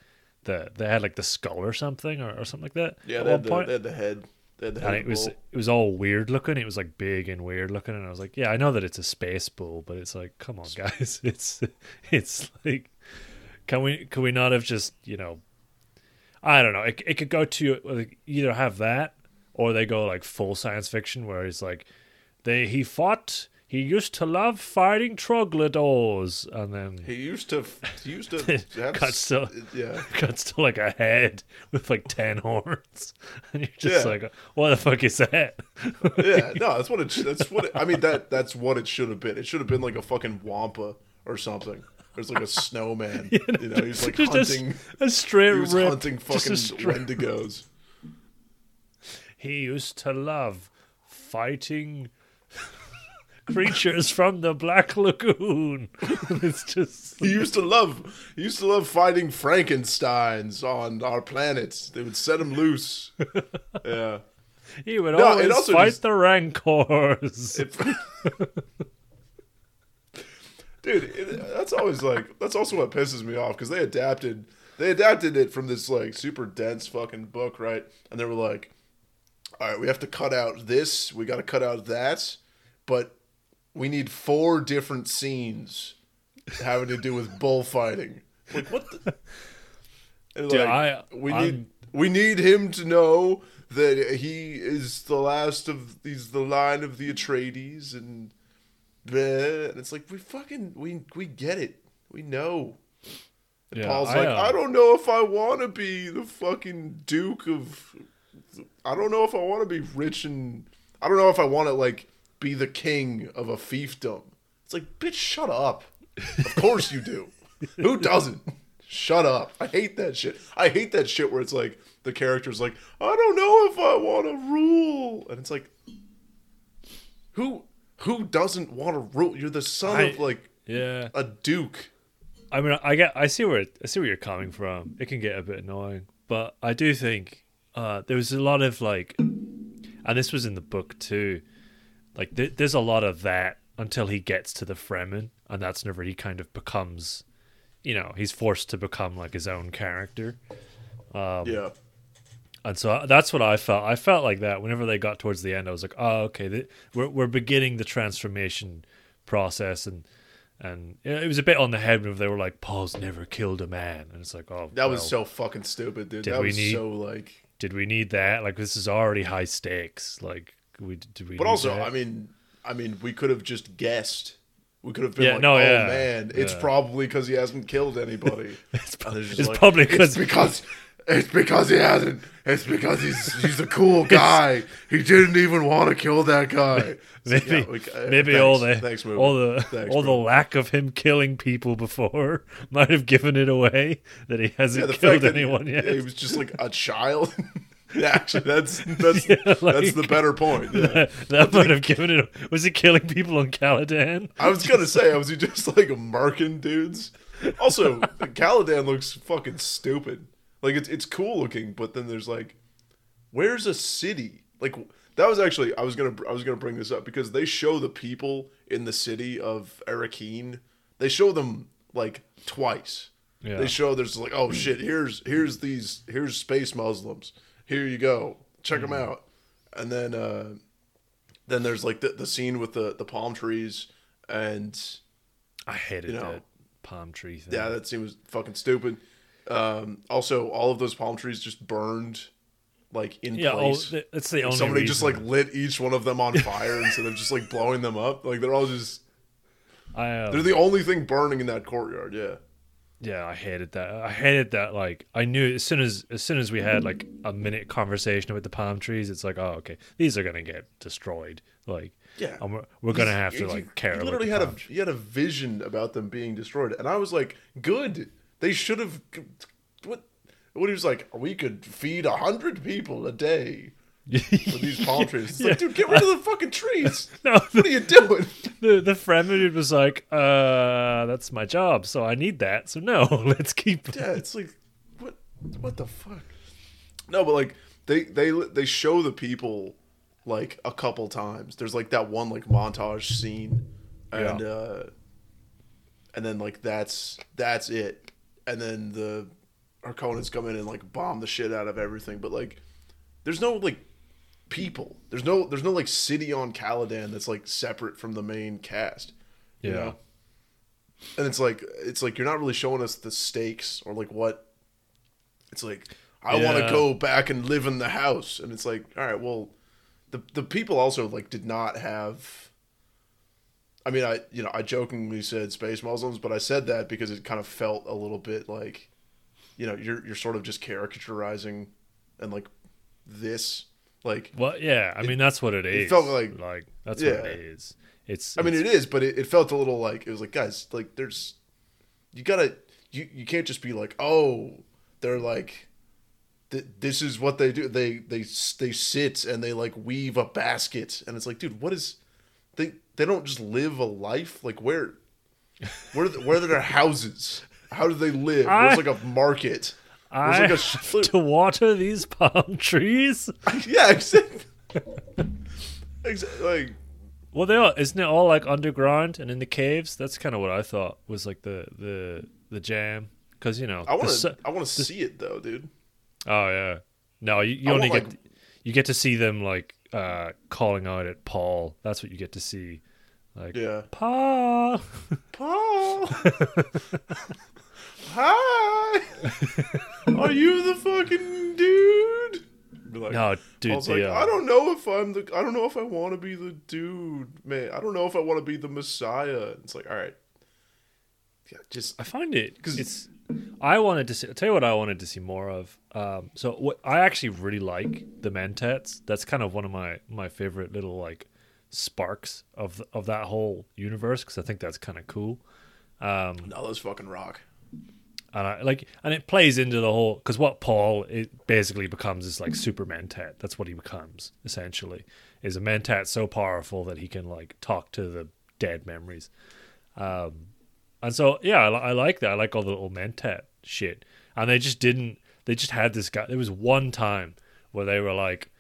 the they had like the skull or something or, or something like that. Yeah, they had, the, they had the head. They had the head and it the was bull. it was all weird looking. It was like big and weird looking, and I was like, yeah, I know that it's a space bull, but it's like, come on, guys, it's it's like, can we can we not have just you know, I don't know. It it could go to like, either have that or they go like full science fiction where he's like they he fought he used to love fighting troglodytes, and then He used to. He used to. have Cuts to- uh, yeah. cuts to like a head with like ten horns, and you're just Yeah. like, what the fuck is that? Yeah, no, that's what it. That's what it, I mean. That that's what it should have been. It should have been like a fucking wampa or something. There's like a snowman. you know, he's like hunting. a, straight he was rip, hunting fucking straight- wendigos. He used to love fighting creatures from the Black Lagoon. it's just He used to love. He used to love fighting Frankenstein's on our planet. They would set him loose. Yeah. he would No, always also fight just- the rancors. It- Dude, it, that's always like that's also what pisses me off because they adapted they adapted it from this like super dense fucking book, right? And they were like, "All right, we have to cut out this, we got to cut out that, but we need four different scenes having to do with bullfighting." Like what? The? Dude, like, I- we I'm- need we need him to know that he is the last of he's the line of the Atreides and bleh. and it's like we fucking we we get it. We know. And Yeah, Paul's I, like uh, I don't know if I want to be the fucking Duke of I don't know if I want to be rich and I don't know if I want to like be the king of a fiefdom. It's like bitch shut up. Of course you do. Who doesn't? Shut up. I hate that shit. I hate that shit where it's like the character's like I don't know if I want to rule. And it's like who who doesn't want to rule you're the son I- of like yeah, a duke I mean, I get, I see where, I see where you're coming from. It can get a bit annoying, but I do think uh, there was a lot of like, and this was in the book too. Like, th- there's a lot of that until he gets to the Fremen, and that's whenever he kind of becomes, you know, he's forced to become like his own character. Um, yeah And so that's what I felt. I felt like that whenever they got towards the end. I was like, oh, okay, we're we're beginning the transformation process, and and it was a bit on the head when they were like, Paul's never killed a man, and it's like, oh, That was so fucking stupid, dude. That was need- so like. Did we need that? Like, this is already high stakes. Like, we did we? But need also, that? I mean, I mean, we could have just guessed. We could have been Yeah, like, no, "Oh yeah, man, it's yeah. probably because he hasn't killed anybody." it's, pro- And just it's like, probably it's because it's because he hasn't. It's because he's he's a cool guy. He didn't even want to kill that guy. Like, maybe yeah, we- uh, maybe thanks, all the thanks, all the Thanks, all the lack of him killing people before might have given it away that he hasn't yeah, killed anyone he, yet. he was just like a child. Yeah, Actually, that's that's Yeah, that's the better point. Yeah. that, that might have given it. Was he killing people on Caladan? I was gonna say, was he just like marking dudes? Also, Caladan looks fucking stupid. Like it's it's cool looking, but then there's like, where's a city? Like that was actually I was gonna I was gonna bring this up because they show the people in the city of Arrakeen. They show them like twice. Yeah. They show there's like oh shit here's here's these here's space Muslims. Here you go. Check them out. And then uh then there's like the, the scene with the, the palm trees and I hated You know. that palm tree thing. yeah that scene was fucking stupid um also all of those palm trees just burned like in yeah. Oh, place th- that's the only. somebody just like lit each one of them on fire instead of just like blowing them up like they're all just I, uh, they're the only thing burning in that courtyard yeah yeah, I hated that. I hated that. Like, I knew as soon as as soon as we had like a minute conversation with the palm trees, it's like, oh, okay, these are gonna get destroyed. Like, Yeah. we're, we're gonna have to like care. He about literally had a he had a vision about them being destroyed, and I was like, "Good. They should have." What? What he was like? We could feed a hundred people a day with these palm trees. It's Yeah. like, dude, get rid of the fucking trees. No, What are you doing? the the Fremen dude was like, uh, that's my job, so I need that. So no, let's keep. Yeah, it's like, what? What the fuck? No, but like they they they show the people like a couple times. There's like that one like montage scene, and Yeah. uh, and then like that's that's it, and then the Harkonnens come in and like bomb the shit out of everything. But like, there's no like people. There's no there's no like city on Caladan that's like separate from the main cast. You Yeah. know? And it's like it's like you're not really showing us the stakes or like what it's like I want to go back and live in the house and it's like all right well the the people also like did not have I mean, I you know I jokingly said space Muslims, but I said that because it kind of felt a little bit like, you know, you're you're sort of just caricaturizing, and like this, like Well, yeah. I mean, that's what it is. It felt like- like that's Yeah. what it is. It's. I mean, it is, but it, it felt a little like it was like, guys, like there's, you gotta, you you can't just be like, oh, they're like, th- this is what they do. They they they sit and they like weave a basket, and it's like, dude, what is, they they don't just live a life like where, where the- where are their houses? How do they live? I- There's like a market. I like a sh- to water these palm trees. yeah, exactly. exactly. Like Well, they are. Isn't it all like underground and in the caves? That's kind of what I thought was like the the the jam. Because you know, I want to I want to see it though, dude. Oh yeah. No, you, you only want, get like- you get to see them like uh calling out at Paul. That's what you get to see. Like Yeah. Pa. Paul. Hi. Are you the fucking dude? Like, No, dude. I was the, like, uh, I don't know if I'm the. I don't know if I want to be the dude, man. I don't know if I want to be the Messiah. It's like, all right, yeah, just I find it because it's. I wanted to see. I'll tell you what I wanted to see more of. Um, so what I actually really like the Mentats. That's kind of one of my my favorite little like sparks of of that whole universe because I think that's kind of cool. no, those fucking rock. and I like and it plays into the whole because what Paul it basically becomes is like super mentat. That's what he becomes essentially. Is a mentat so powerful that he can like talk to the dead memories. Um, and so yeah, I, I like that. I like all the little mentat shit. And they just didn't. They just had this guy. There was one time where they were like,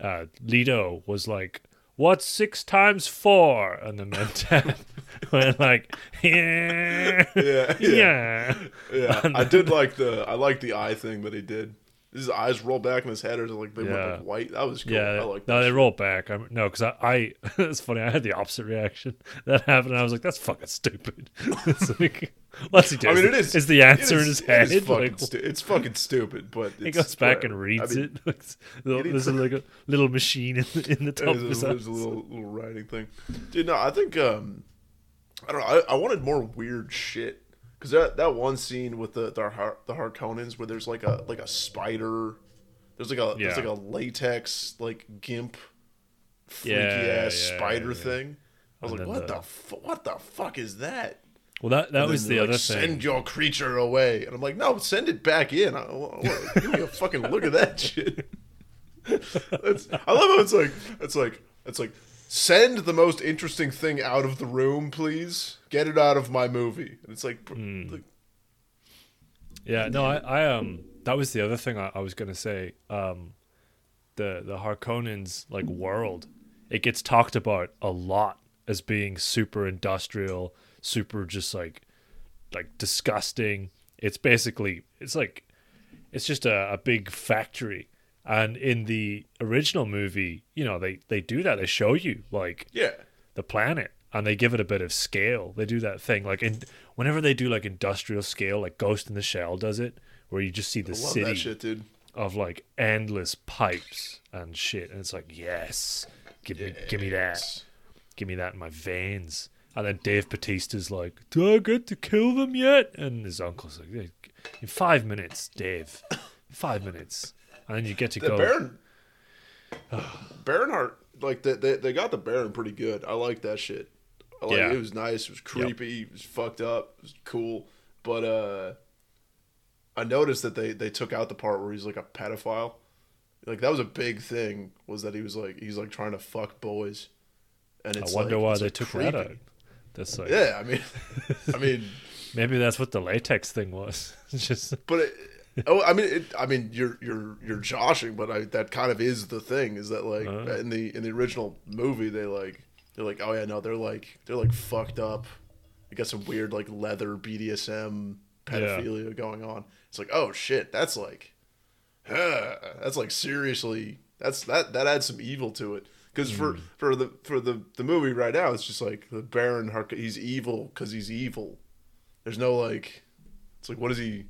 uh, Leto was like. What's six times four? And the mentat went like, yeah, Yeah, yeah, yeah. yeah. I did like the. I like the eye thing that he did. His eyes roll back in his head, or like they Yeah. went like white. That was cool. Yeah, I like. no, they shit. rolled back. I'm, no, because I, I, it's funny. I had the opposite reaction. That happened. And I was like, "That's fucking stupid." it's like, what's he doing? I mean, it is. Is the answer it in is- his is head? fucking Like, stu- it's fucking stupid, but he goes back and reads I mean, it. There's a, like a little machine in the, in the top of There's a, there's a little little writing thing, dude. No, I think um, I don't know. I, I wanted more weird shit because that that one scene with the the, the Harkonnens where there's like a like a spider, there's like a there's like a latex like gimp, freaky Yeah, ass yeah, spider yeah. thing. I was And like, what the- the fu- what the fuck is that? Well, that that was the they're other like, thing. Send your creature away, and I'm like, no, send it back in. I, I, give me a fucking look at that shit. I love how it's like, it's like, it's like, send the most interesting thing out of the room, please. Get it out of my movie. And it's like, Hmm. like Yeah, no, I, I um, that was the other thing I, I was gonna say. Um, the the Harkonnens like world, it gets talked about a lot as being super industrial, super just like, like disgusting. It's basically it's like, it's just a, a big factory. And in the original movie, you know, they they do that. They show you like yeah, the planet and they give it a bit of scale. They do that thing like in whenever they do like industrial scale, like Ghost in the Shell does it, where you just see the city shit, dude. of like endless pipes and shit, and it's like yes, give me give me that, give me that in my veins. And then Dave Bautista's like, "Do I get to kill them yet?" And his uncle's like, "In five minutes, Dave, five minutes." And then you get to The go. Baron, Baronheart, like they, they they got the Baron pretty good. I like that shit. I like Yeah. it. was nice. It was creepy. It was fucked up. It was cool. But uh, I noticed that they they took out the part where he's like a pedophile. Like that was a big thing. Was that he was like he's like trying to fuck boys, and I wonder like, why it's, they like, took creepy. that out. That's like, Yeah, I mean, I mean, maybe that's what the latex thing was. Just but it, oh, I mean, it, I mean, you're you're you're joshing, but I, that kind of is the thing. Is that like Uh-huh. in the in the original movie they like they're like oh yeah no they're like they're like fucked up. They got some weird like leather BDSM pedophilia going on. It's like oh shit, that's like, huh, that's like seriously that's that that adds some evil to it. Because for for the for the the movie right now, it's just like the Baron Hark. He's evil because he's evil. There's no like, it's like what is he,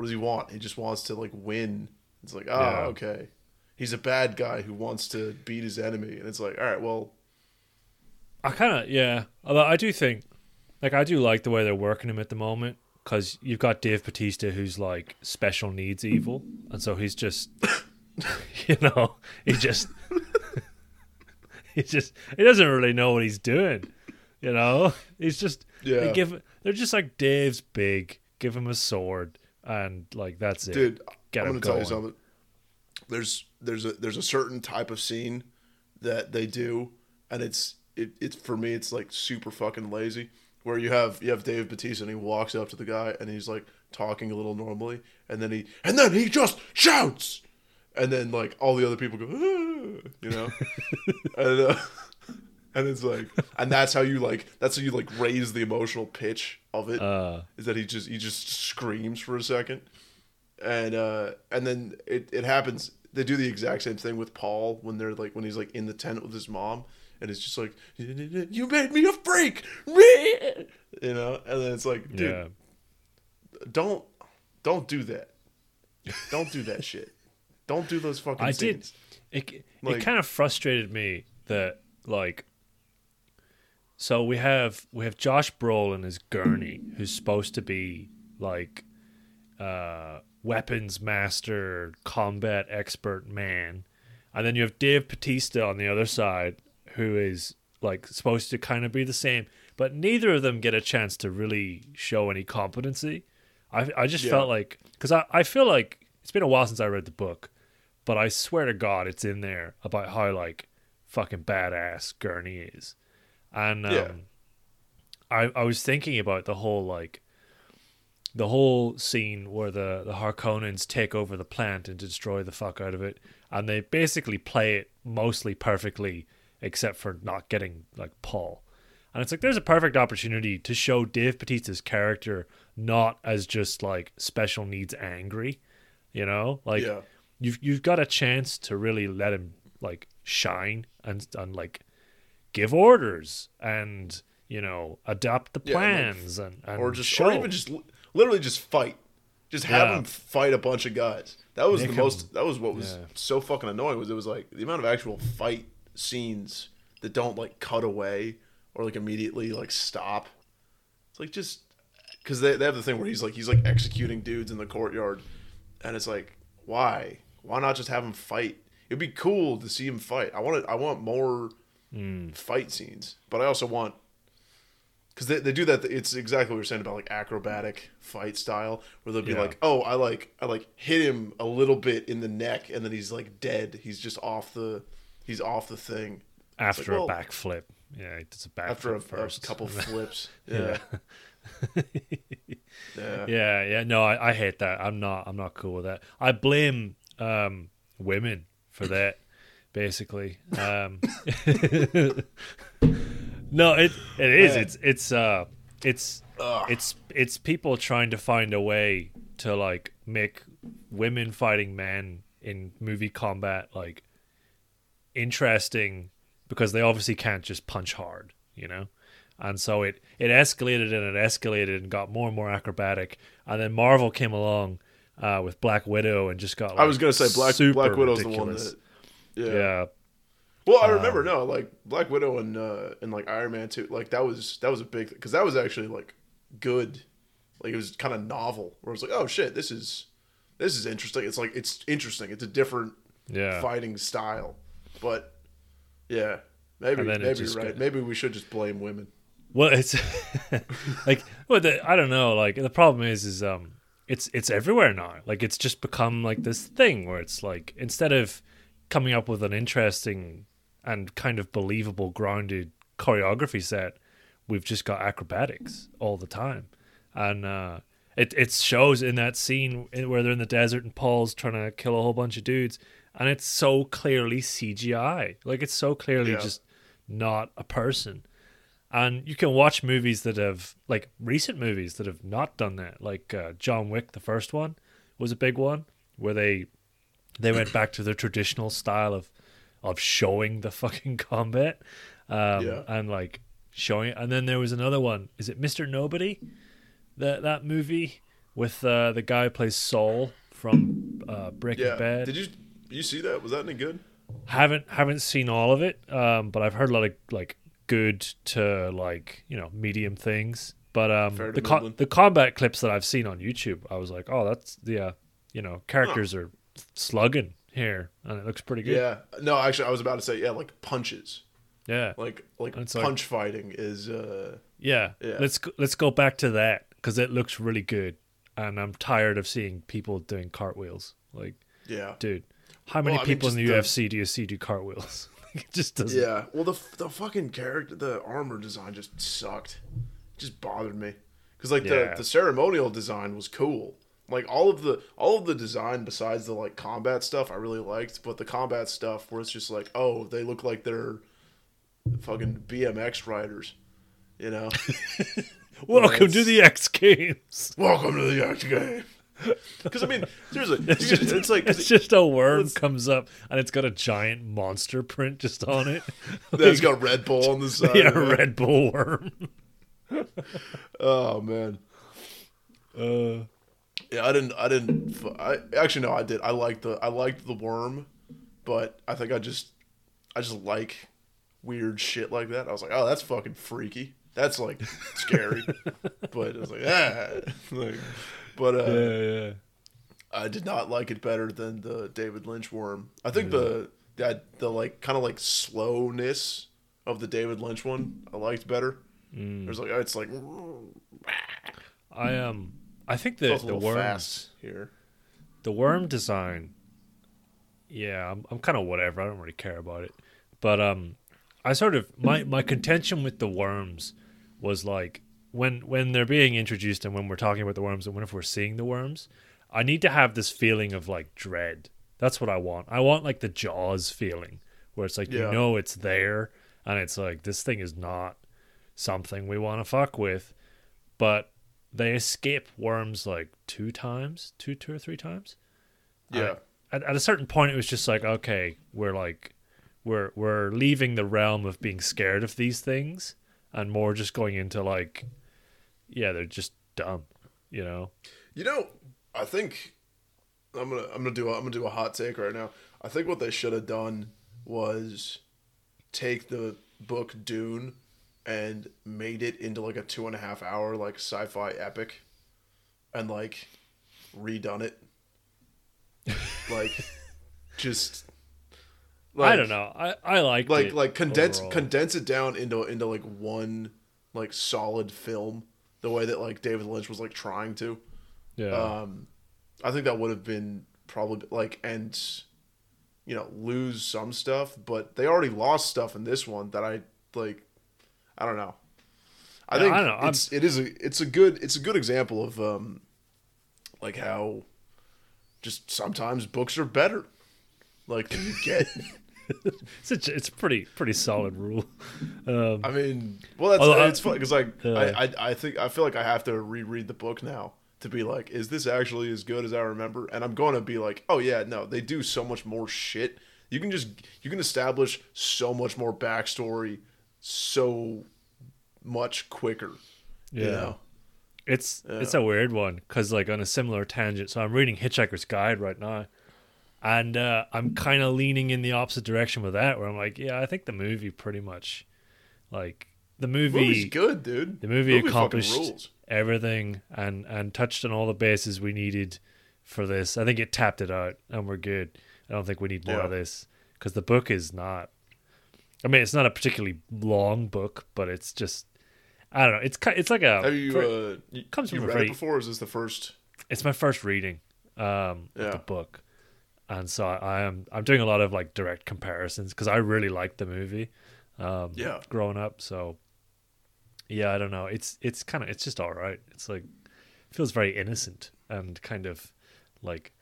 what does he want? He just wants to like win. It's like oh Yeah. okay, he's a bad guy who wants to beat his enemy, and it's like all right, well, I kind of yeah. Although I do think, like, I do like the way they're working him at the moment because you've got Dave Bautista who's like special needs evil, and so he's just, you know, he just, he just, he doesn't really know what he's doing. You know, he's just Yeah. They give they're just like Dave's big. Give him a sword, and like that's it. dude. Get I'm gonna tell you something. There's there's a there's a certain type of scene that they do, and it's it, it's for me it's like super fucking lazy. Where you have you have Dave Bautista and he walks up to the guy and he's like talking a little normally, and then he and then he just shouts, and then like all the other people go, "Ah," you know, and uh, and it's like and that's how you like that's how you like raise the emotional pitch of it Uh, is that he just he just screams for a second, and uh, and then it, it happens. They do the exact same thing with Paul when they're like when he's like in the tent with his mom, and it's just like you made me a freak, you know. And then it's like, dude, yeah. don't don't do that, don't do that shit, don't do those fucking. I did. scenes. It Like- it kind of frustrated me that like. So we have we have Josh Brolin as Gurney, who's supposed to be like uh, weapons master, combat expert man, and then you have Dave Bautista on the other side, who is like supposed to kind of be the same, but neither of them get a chance to really show any competency. I I just Yeah. felt like because I I feel like it's been a while since I read the book, but I swear to God, it's in there about how like fucking badass Gurney is, and um, Yeah. I I was thinking about the whole like the whole scene where the the Harkonnens take over the plant and destroy the fuck out of it, and they basically play it mostly perfectly, except for not getting like Paul. And it's like there's a perfect opportunity to show Dave Bautista's character not as just like special needs angry, you know, like Yeah. you've you've got a chance to really let him like shine and and like give orders and you know adapt the Yeah, and, like, plans and, and or just show. or even just literally just fight. Just have Yeah. him fight a bunch of guys. That was Make the him- most. That was what was yeah. so fucking annoying. Was it was like the amount of actual fight scenes that don't like cut away or like immediately like stop. It's like just because they they have the thing where he's like he's like executing dudes in the courtyard, and it's like why why not just have him fight? It'd be cool to see him fight. I want it. I want more Hmm. fight scenes, but I also want because they, they do that. It's exactly what you're saying about like acrobatic fight style, where they'll be Yeah. like, "Oh, I like I like hit him a little bit in the neck, and then he's like dead. He's just off the he's off the thing after well, a backflip. Yeah, does a backflip after a, a first. couple flips." yeah. Yeah, yeah, yeah, yeah. No, I, I hate that. I'm not. I'm not cool with that. I blame um, women for that. Basically, um, no, it it is. It's it's uh it's Ugh. it's it's people trying to find a way to like make women fighting men in movie combat like interesting because they obviously can't just punch hard, you know. And so it it escalated and it escalated and got more and more acrobatic. And then Marvel came along uh, with Black Widow and just got. Like, I was gonna say Black Black Widow's the one that. Yeah. yeah. Well, I Um, remember no, like Black Widow and uh and like Iron Man too. Like that was that was a big because that was actually like good. Like it was kind of novel. Where it was like, oh shit, this is this is interesting. It's like it's interesting. It's a different yeah. fighting style. But yeah, maybe And then it maybe you're right. got- Maybe we should just blame women. Well, it's like well, the, I don't know. Like the problem is, is um, it's it's everywhere now. Like it's just become like this thing where it's like instead of coming up with an interesting and kind of believable, grounded choreography set, we've just got acrobatics all the time, and uh, it it shows in that scene where they're in the desert and Paul's trying to kill a whole bunch of dudes, and it's so clearly CGI. Like it's so clearly Yeah. just not a person and you can watch movies that have like recent movies that have not done that like uh, john wick the first one was a big one where they they went back to their traditional style of of showing the fucking combat um, Yeah. and like showing it and then there was another one is it mr nobody that that movie with uh, the guy who plays saul from uh, breaking Yeah. bad Did you you see that? Was that any good? haven't haven't seen all of it um, but i've heard a lot of like good to like you know medium things. But um, the co- the combat clips that I've seen on YouTube, I was like, oh, that's yeah, you know, characters are slugging here, and it looks pretty good. Yeah. No, actually, I was about to say yeah, like punches, yeah, like like It's like- punch fighting is. uh yeah. Yeah. Let's go, let's go back to that because it looks really good, and I'm tired of seeing people doing cartwheels. Like, Yeah. dude, how many Well, I mean, people in the the- UFC do you see do cartwheels? it just doesn't. Yeah. Well, the the fucking character, the armor design just sucked. just bothered me because like Yeah. the the ceremonial design was cool. Like all of the all of the design besides the like combat stuff, I really liked. But the combat stuff, where it's just like, oh, they look like they're fucking BMX riders, you know. Welcome to the X Games. Welcome to the X game. Because I mean, seriously, It's just, it's like it's just a worm comes up and it's got a giant monster print just on it. it's got Red Bull on the side. yeah. Red Bull worm. Oh man. Uh, Yeah, I didn't. I didn't. I actually no, I did. I liked the. I liked the worm, but I think I just. I just like weird shit like that. I was like, oh, that's fucking freaky. That's like scary. but it was like, ah, like, but uh, yeah, yeah. I did not like it better than the David Lynch worm. I think the that the like kind of like slowness of the David Lynch one I liked better. Mm. There's like it's like I um, I think the the fast here. the worm design. Yeah, I'm I'm kind of whatever. I don't really care about it, but um, I sort of my my contention with the worms was like when when they're being introduced and when we're talking about the worms and when if we're seeing the worms, I need to have this feeling of like dread. That's what I want. I want like the Jaws feeling where it's like Yeah. you know it's there and it's like this thing is not something we want to fuck with, but they escape worms like two times, two two or three times. Yeah. At, at a certain point, it was just like okay, we're like we're we're leaving the realm of being scared of these things and more just going into like yeah, they're just dumb, you know. You know, I think I'm gonna I'm gonna do a, I'm gonna do a hot take right now. I think what they should have done was take the book Dune and made it into like a two and a half hour like sci-fi epic, and like redone it. Like, just. I don't know. I I liked Like like condense overall. condense it down into into like one like solid film the way that like David Lynch was like trying to. yeah. Um, I think that would have been probably like and you know lose some stuff, but they already lost stuff in this one that I like. I don't know. I Yeah, think I know. I'm- it's it is a it's a good it's a good example of um like how just sometimes books are better. Like you get. it's a, it's a pretty pretty solid rule. Um, I mean, well, that's Although it's fun because like Yeah. I, I I think I feel like I have to reread the book now to be like, is this actually as good as I remember? And I'm going to be like, oh yeah, no, they do so much more shit. You can just you can establish so much more backstory so much quicker. yeah. You know? It's it's a weird one because like on a similar tangent. So I'm reading Hitchhiker's Guide right now, and uh, I'm kind of leaning in the opposite direction with that. Where I'm like, yeah, I think the movie pretty much, like the movie, Movie's good, dude. the movie, fucking accomplished everything and and touched on all the bases we needed for this. I think it tapped it out, and we're good. I don't think we need more Yeah. of this because the book is not. I mean, it's not a particularly long book, but it's just. I don't know. It's it's like a. Have you uh you, comes you read very- it before? Or is this the first? it's my first reading um of the book and so I am I'm doing a lot of like direct comparisons because I really liked the movie um Yeah. growing up so yeah I don't know it's it's kind of it's just all right it's like feels very innocent and kind of like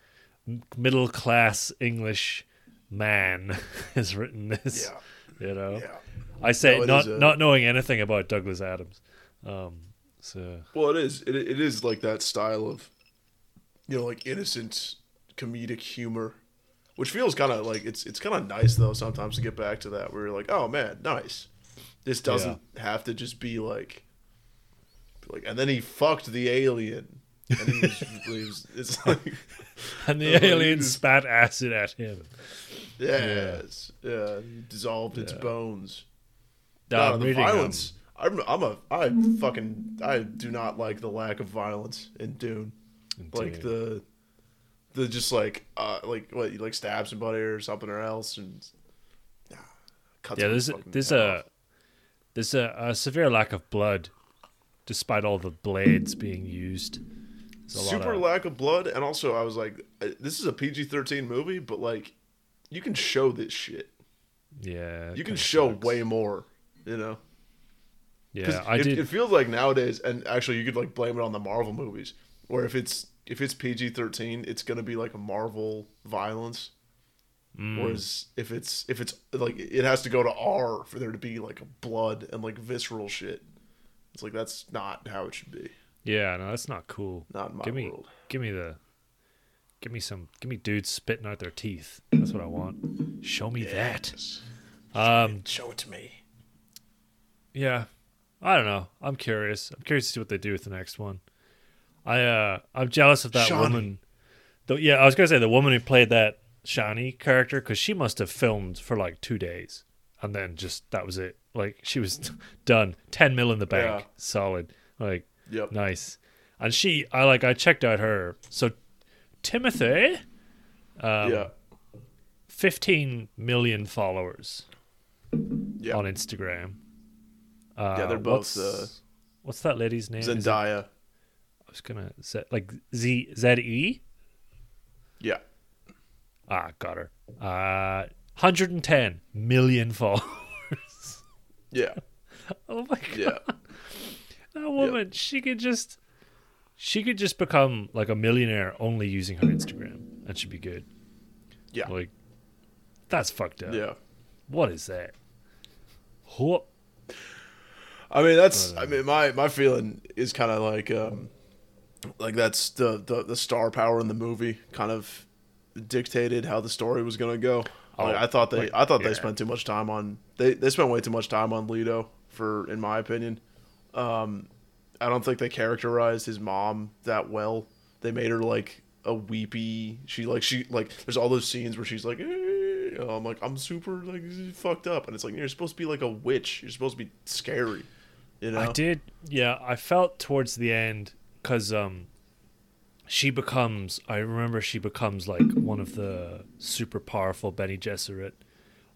middle class English man has written this Yeah, you know yeah. I say No, not a- not knowing anything about Douglas Adams um so Well, it is. It, it is like that style of, you know, like innocent comedic humor, which feels kind of like it's it's kind of nice though sometimes to get back to that where you're like, oh man, nice. This doesn't have to just be like, like, and then he fucked the alien, and he was, it's like, and the alien just- spat acid at him yes, yeah, he dissolved its bones. The violence. I'm, I'm a. I fucking. I do not like the lack of violence in Dune. Like the, the just like uh like what you like stab somebody or something or else and. Nah, cuts yeah, there's a, there's a there's a, a severe lack of blood, despite all the blades being used. There's a lot super of- lack of blood, and also I was like, this is a PG thirteen movie, but like, you can show this shit. yeah, You can show sucks. way more. You know. Yeah, I it, did. It feels like nowadays, and actually, you could like blame it on the Marvel movies, where if it's if it's PG thirteen, it's gonna be like a Marvel violence. Mm. Whereas if it's if it's like it has to go to R for there to be like blood and like visceral shit. It's like that's not how it should be. yeah, no, that's not cool. Not in my give me, world. give me the, give me some, give me dudes spitting out their teeth. That's what I want. Show me that. Um, Show it to me. Yeah. I don't know. I'm curious. I'm curious to see what they do with the next one. I uh I'm jealous of that Chani. woman. Though yeah, I was gonna say the woman who played that Chani character because she must have filmed for like two days and then just that was it. Like she was done. Ten mil in the bank, Yeah. solid. Like Yep. nice. And she, I like, I checked out her. So Timothy, um, yeah. 15 million followers Yeah. on Instagram. Uh, Yeah, they're both, What's, uh, what's that lady's name? Is it- Zendaya. I was gonna say like Z Z E. Yeah. Ah, got her. Uh, 110 million followers. Yeah. oh my god, Yeah. that woman! She could just, she could just become like a millionaire only using her Instagram, and she'd be good. Yeah. Like, that's fucked up. Yeah. What is that? What? I mean, that's. Uh, I mean, my my feeling is kind of like, um, like that's the, the the star power in the movie kind of dictated how the story was gonna go. Like, Oh, I thought they, like, I thought yeah. they spent too much time on they they spent way too much time on Leto for, in my opinion. Um, I don't think they characterized his mom that well. They made her like a weepy. She like she like. There's all those scenes where she's like. "Eh," I'm like I'm super like fucked up, and it's like you're supposed to be like a witch. You're supposed to be scary. You know? I did. Yeah, I felt towards the end because um, she becomes. I remember she becomes like one of the super powerful Bene Gesserit.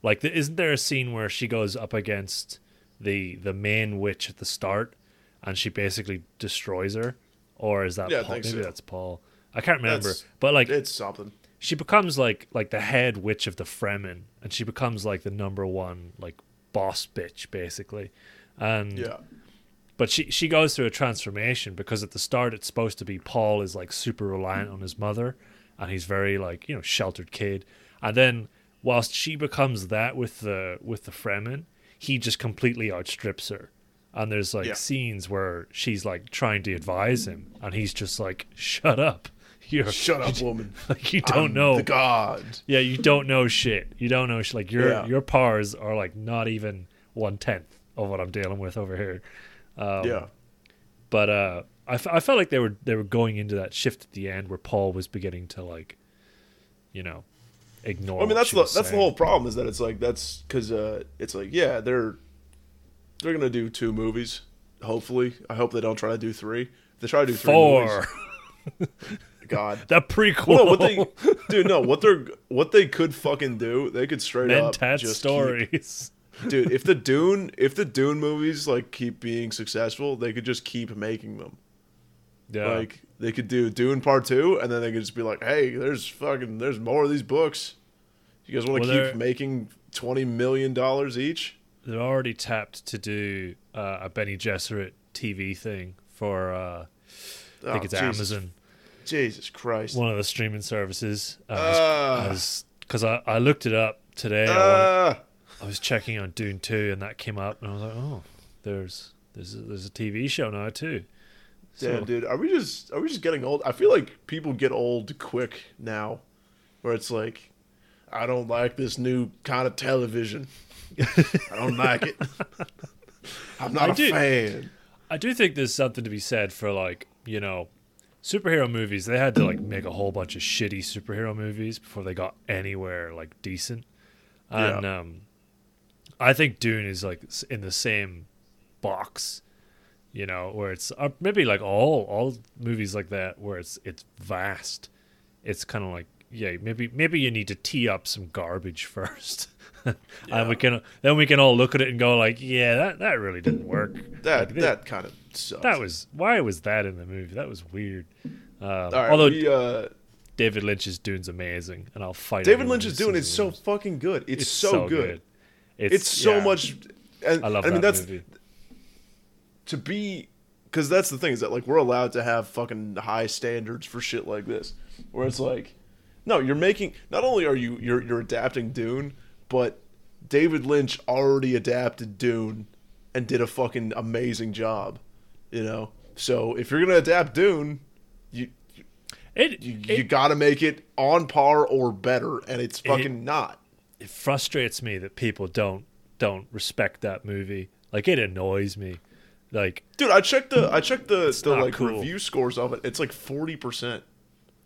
Like, isn't there a scene where she goes up against the the main witch at the start, and she basically destroys her? Or is that Yeah, Paul? Maybe so. that's Paul. I can't remember. That's- but like, It's something. she becomes like like the head witch of the Fremen, and she becomes like the number one like boss bitch basically. And Yeah. but she she goes through a transformation because at the start it's supposed to be Paul is like super reliant on his mother and he's very like you know sheltered kid and then whilst she becomes that with the with the Fremen he just completely outstrips her and there's like Yeah. scenes where she's like trying to advise him and he's just like shut up you're Shut up, woman. like you don't I'm know the god. yeah you don't know shit you don't know sh- like your Yeah. your powers are like not even one tenth of what I'm dealing with over here um, yeah. but uh, I, f- I felt like they were they were going into that shift at the end where Paul was beginning to like, you know, ignore. I mean, that's the that's the whole problem is that it's like that's because uh, it's like yeah they're they're gonna do two movies. Hopefully, I hope they don't try to do three. If they try to do three four. movies, God. the prequel. Well, no, what they, dude, no, what they're, what they could fucking do, they could straight up Mentat just keep- stories. dude. If the Dune, if the Dune movies like keep being successful, they could just keep making them. Yeah, Like they could do Dune Part Two, and then they could just be like, "Hey, there's fucking, there's more of these books. You guys want to Well, keep making twenty million dollars each?" They're already tapped to do uh, a Bene Gesserit TV thing for uh, I think Oh, it's Jesus, Amazon, Jesus Christ! one of the streaming services. Ah. Because I, I looked it up today. I wanted- Ah, I was checking on Dune 2 and that came up and I was like, "Oh, there's there's a, there's a TV show now too." damn, So- dude, are we just, are we just getting old? I feel like people get old quick now, where it's like, I don't like this new kind of television. I don't like it. I'm not I a do. fan. I do think there's something to be said for like, you know, superhero movies. They had to like make a whole bunch of shitty superhero movies before they got anywhere like decent. And um I think Dune is like in the same box, you know, where it's uh, maybe like all all movies like that where it's it's vast. It's kind of like yeah, maybe maybe you need to tee up some garbage first. and we can then we can all look at it and go like, yeah, that that really didn't work. That Like, that kind of sucks. that was why was that in the movie? That was weird. Um, right, although we, uh, David Lynch's Dune's amazing, and I'll fight. David Lynch's Dune is so fucking good. It's, It's so, good. It's, It's, so yeah, much. And, I love I mean, that that's movie. to be because that's the thing is that like we're allowed to have fucking high standards for shit like this, where it's like, no, you're making. Not only are you you're you're adapting Dune, but David Lynch already adapted Dune and did a fucking amazing job. You know, so if you're gonna adapt Dune, you It, you, it, you got to make it on par or better, and it's fucking not. it frustrates me that people don't don't respect that movie. Like it annoys me. Like Dude, I checked the I checked the the like cool. review scores of it. It's like forty percent.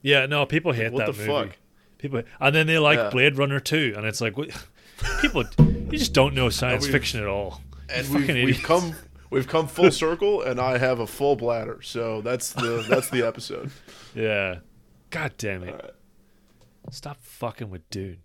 Yeah, no, people hate What that the movie. fuck? People and then they like Yeah. Blade Runner too, and it's like what, people you just don't know science fiction at all. And we've, we've come we've come full circle, and I have a full bladder. So that's the that's the episode. Yeah. God damn it. Right. Stop fucking with Dune.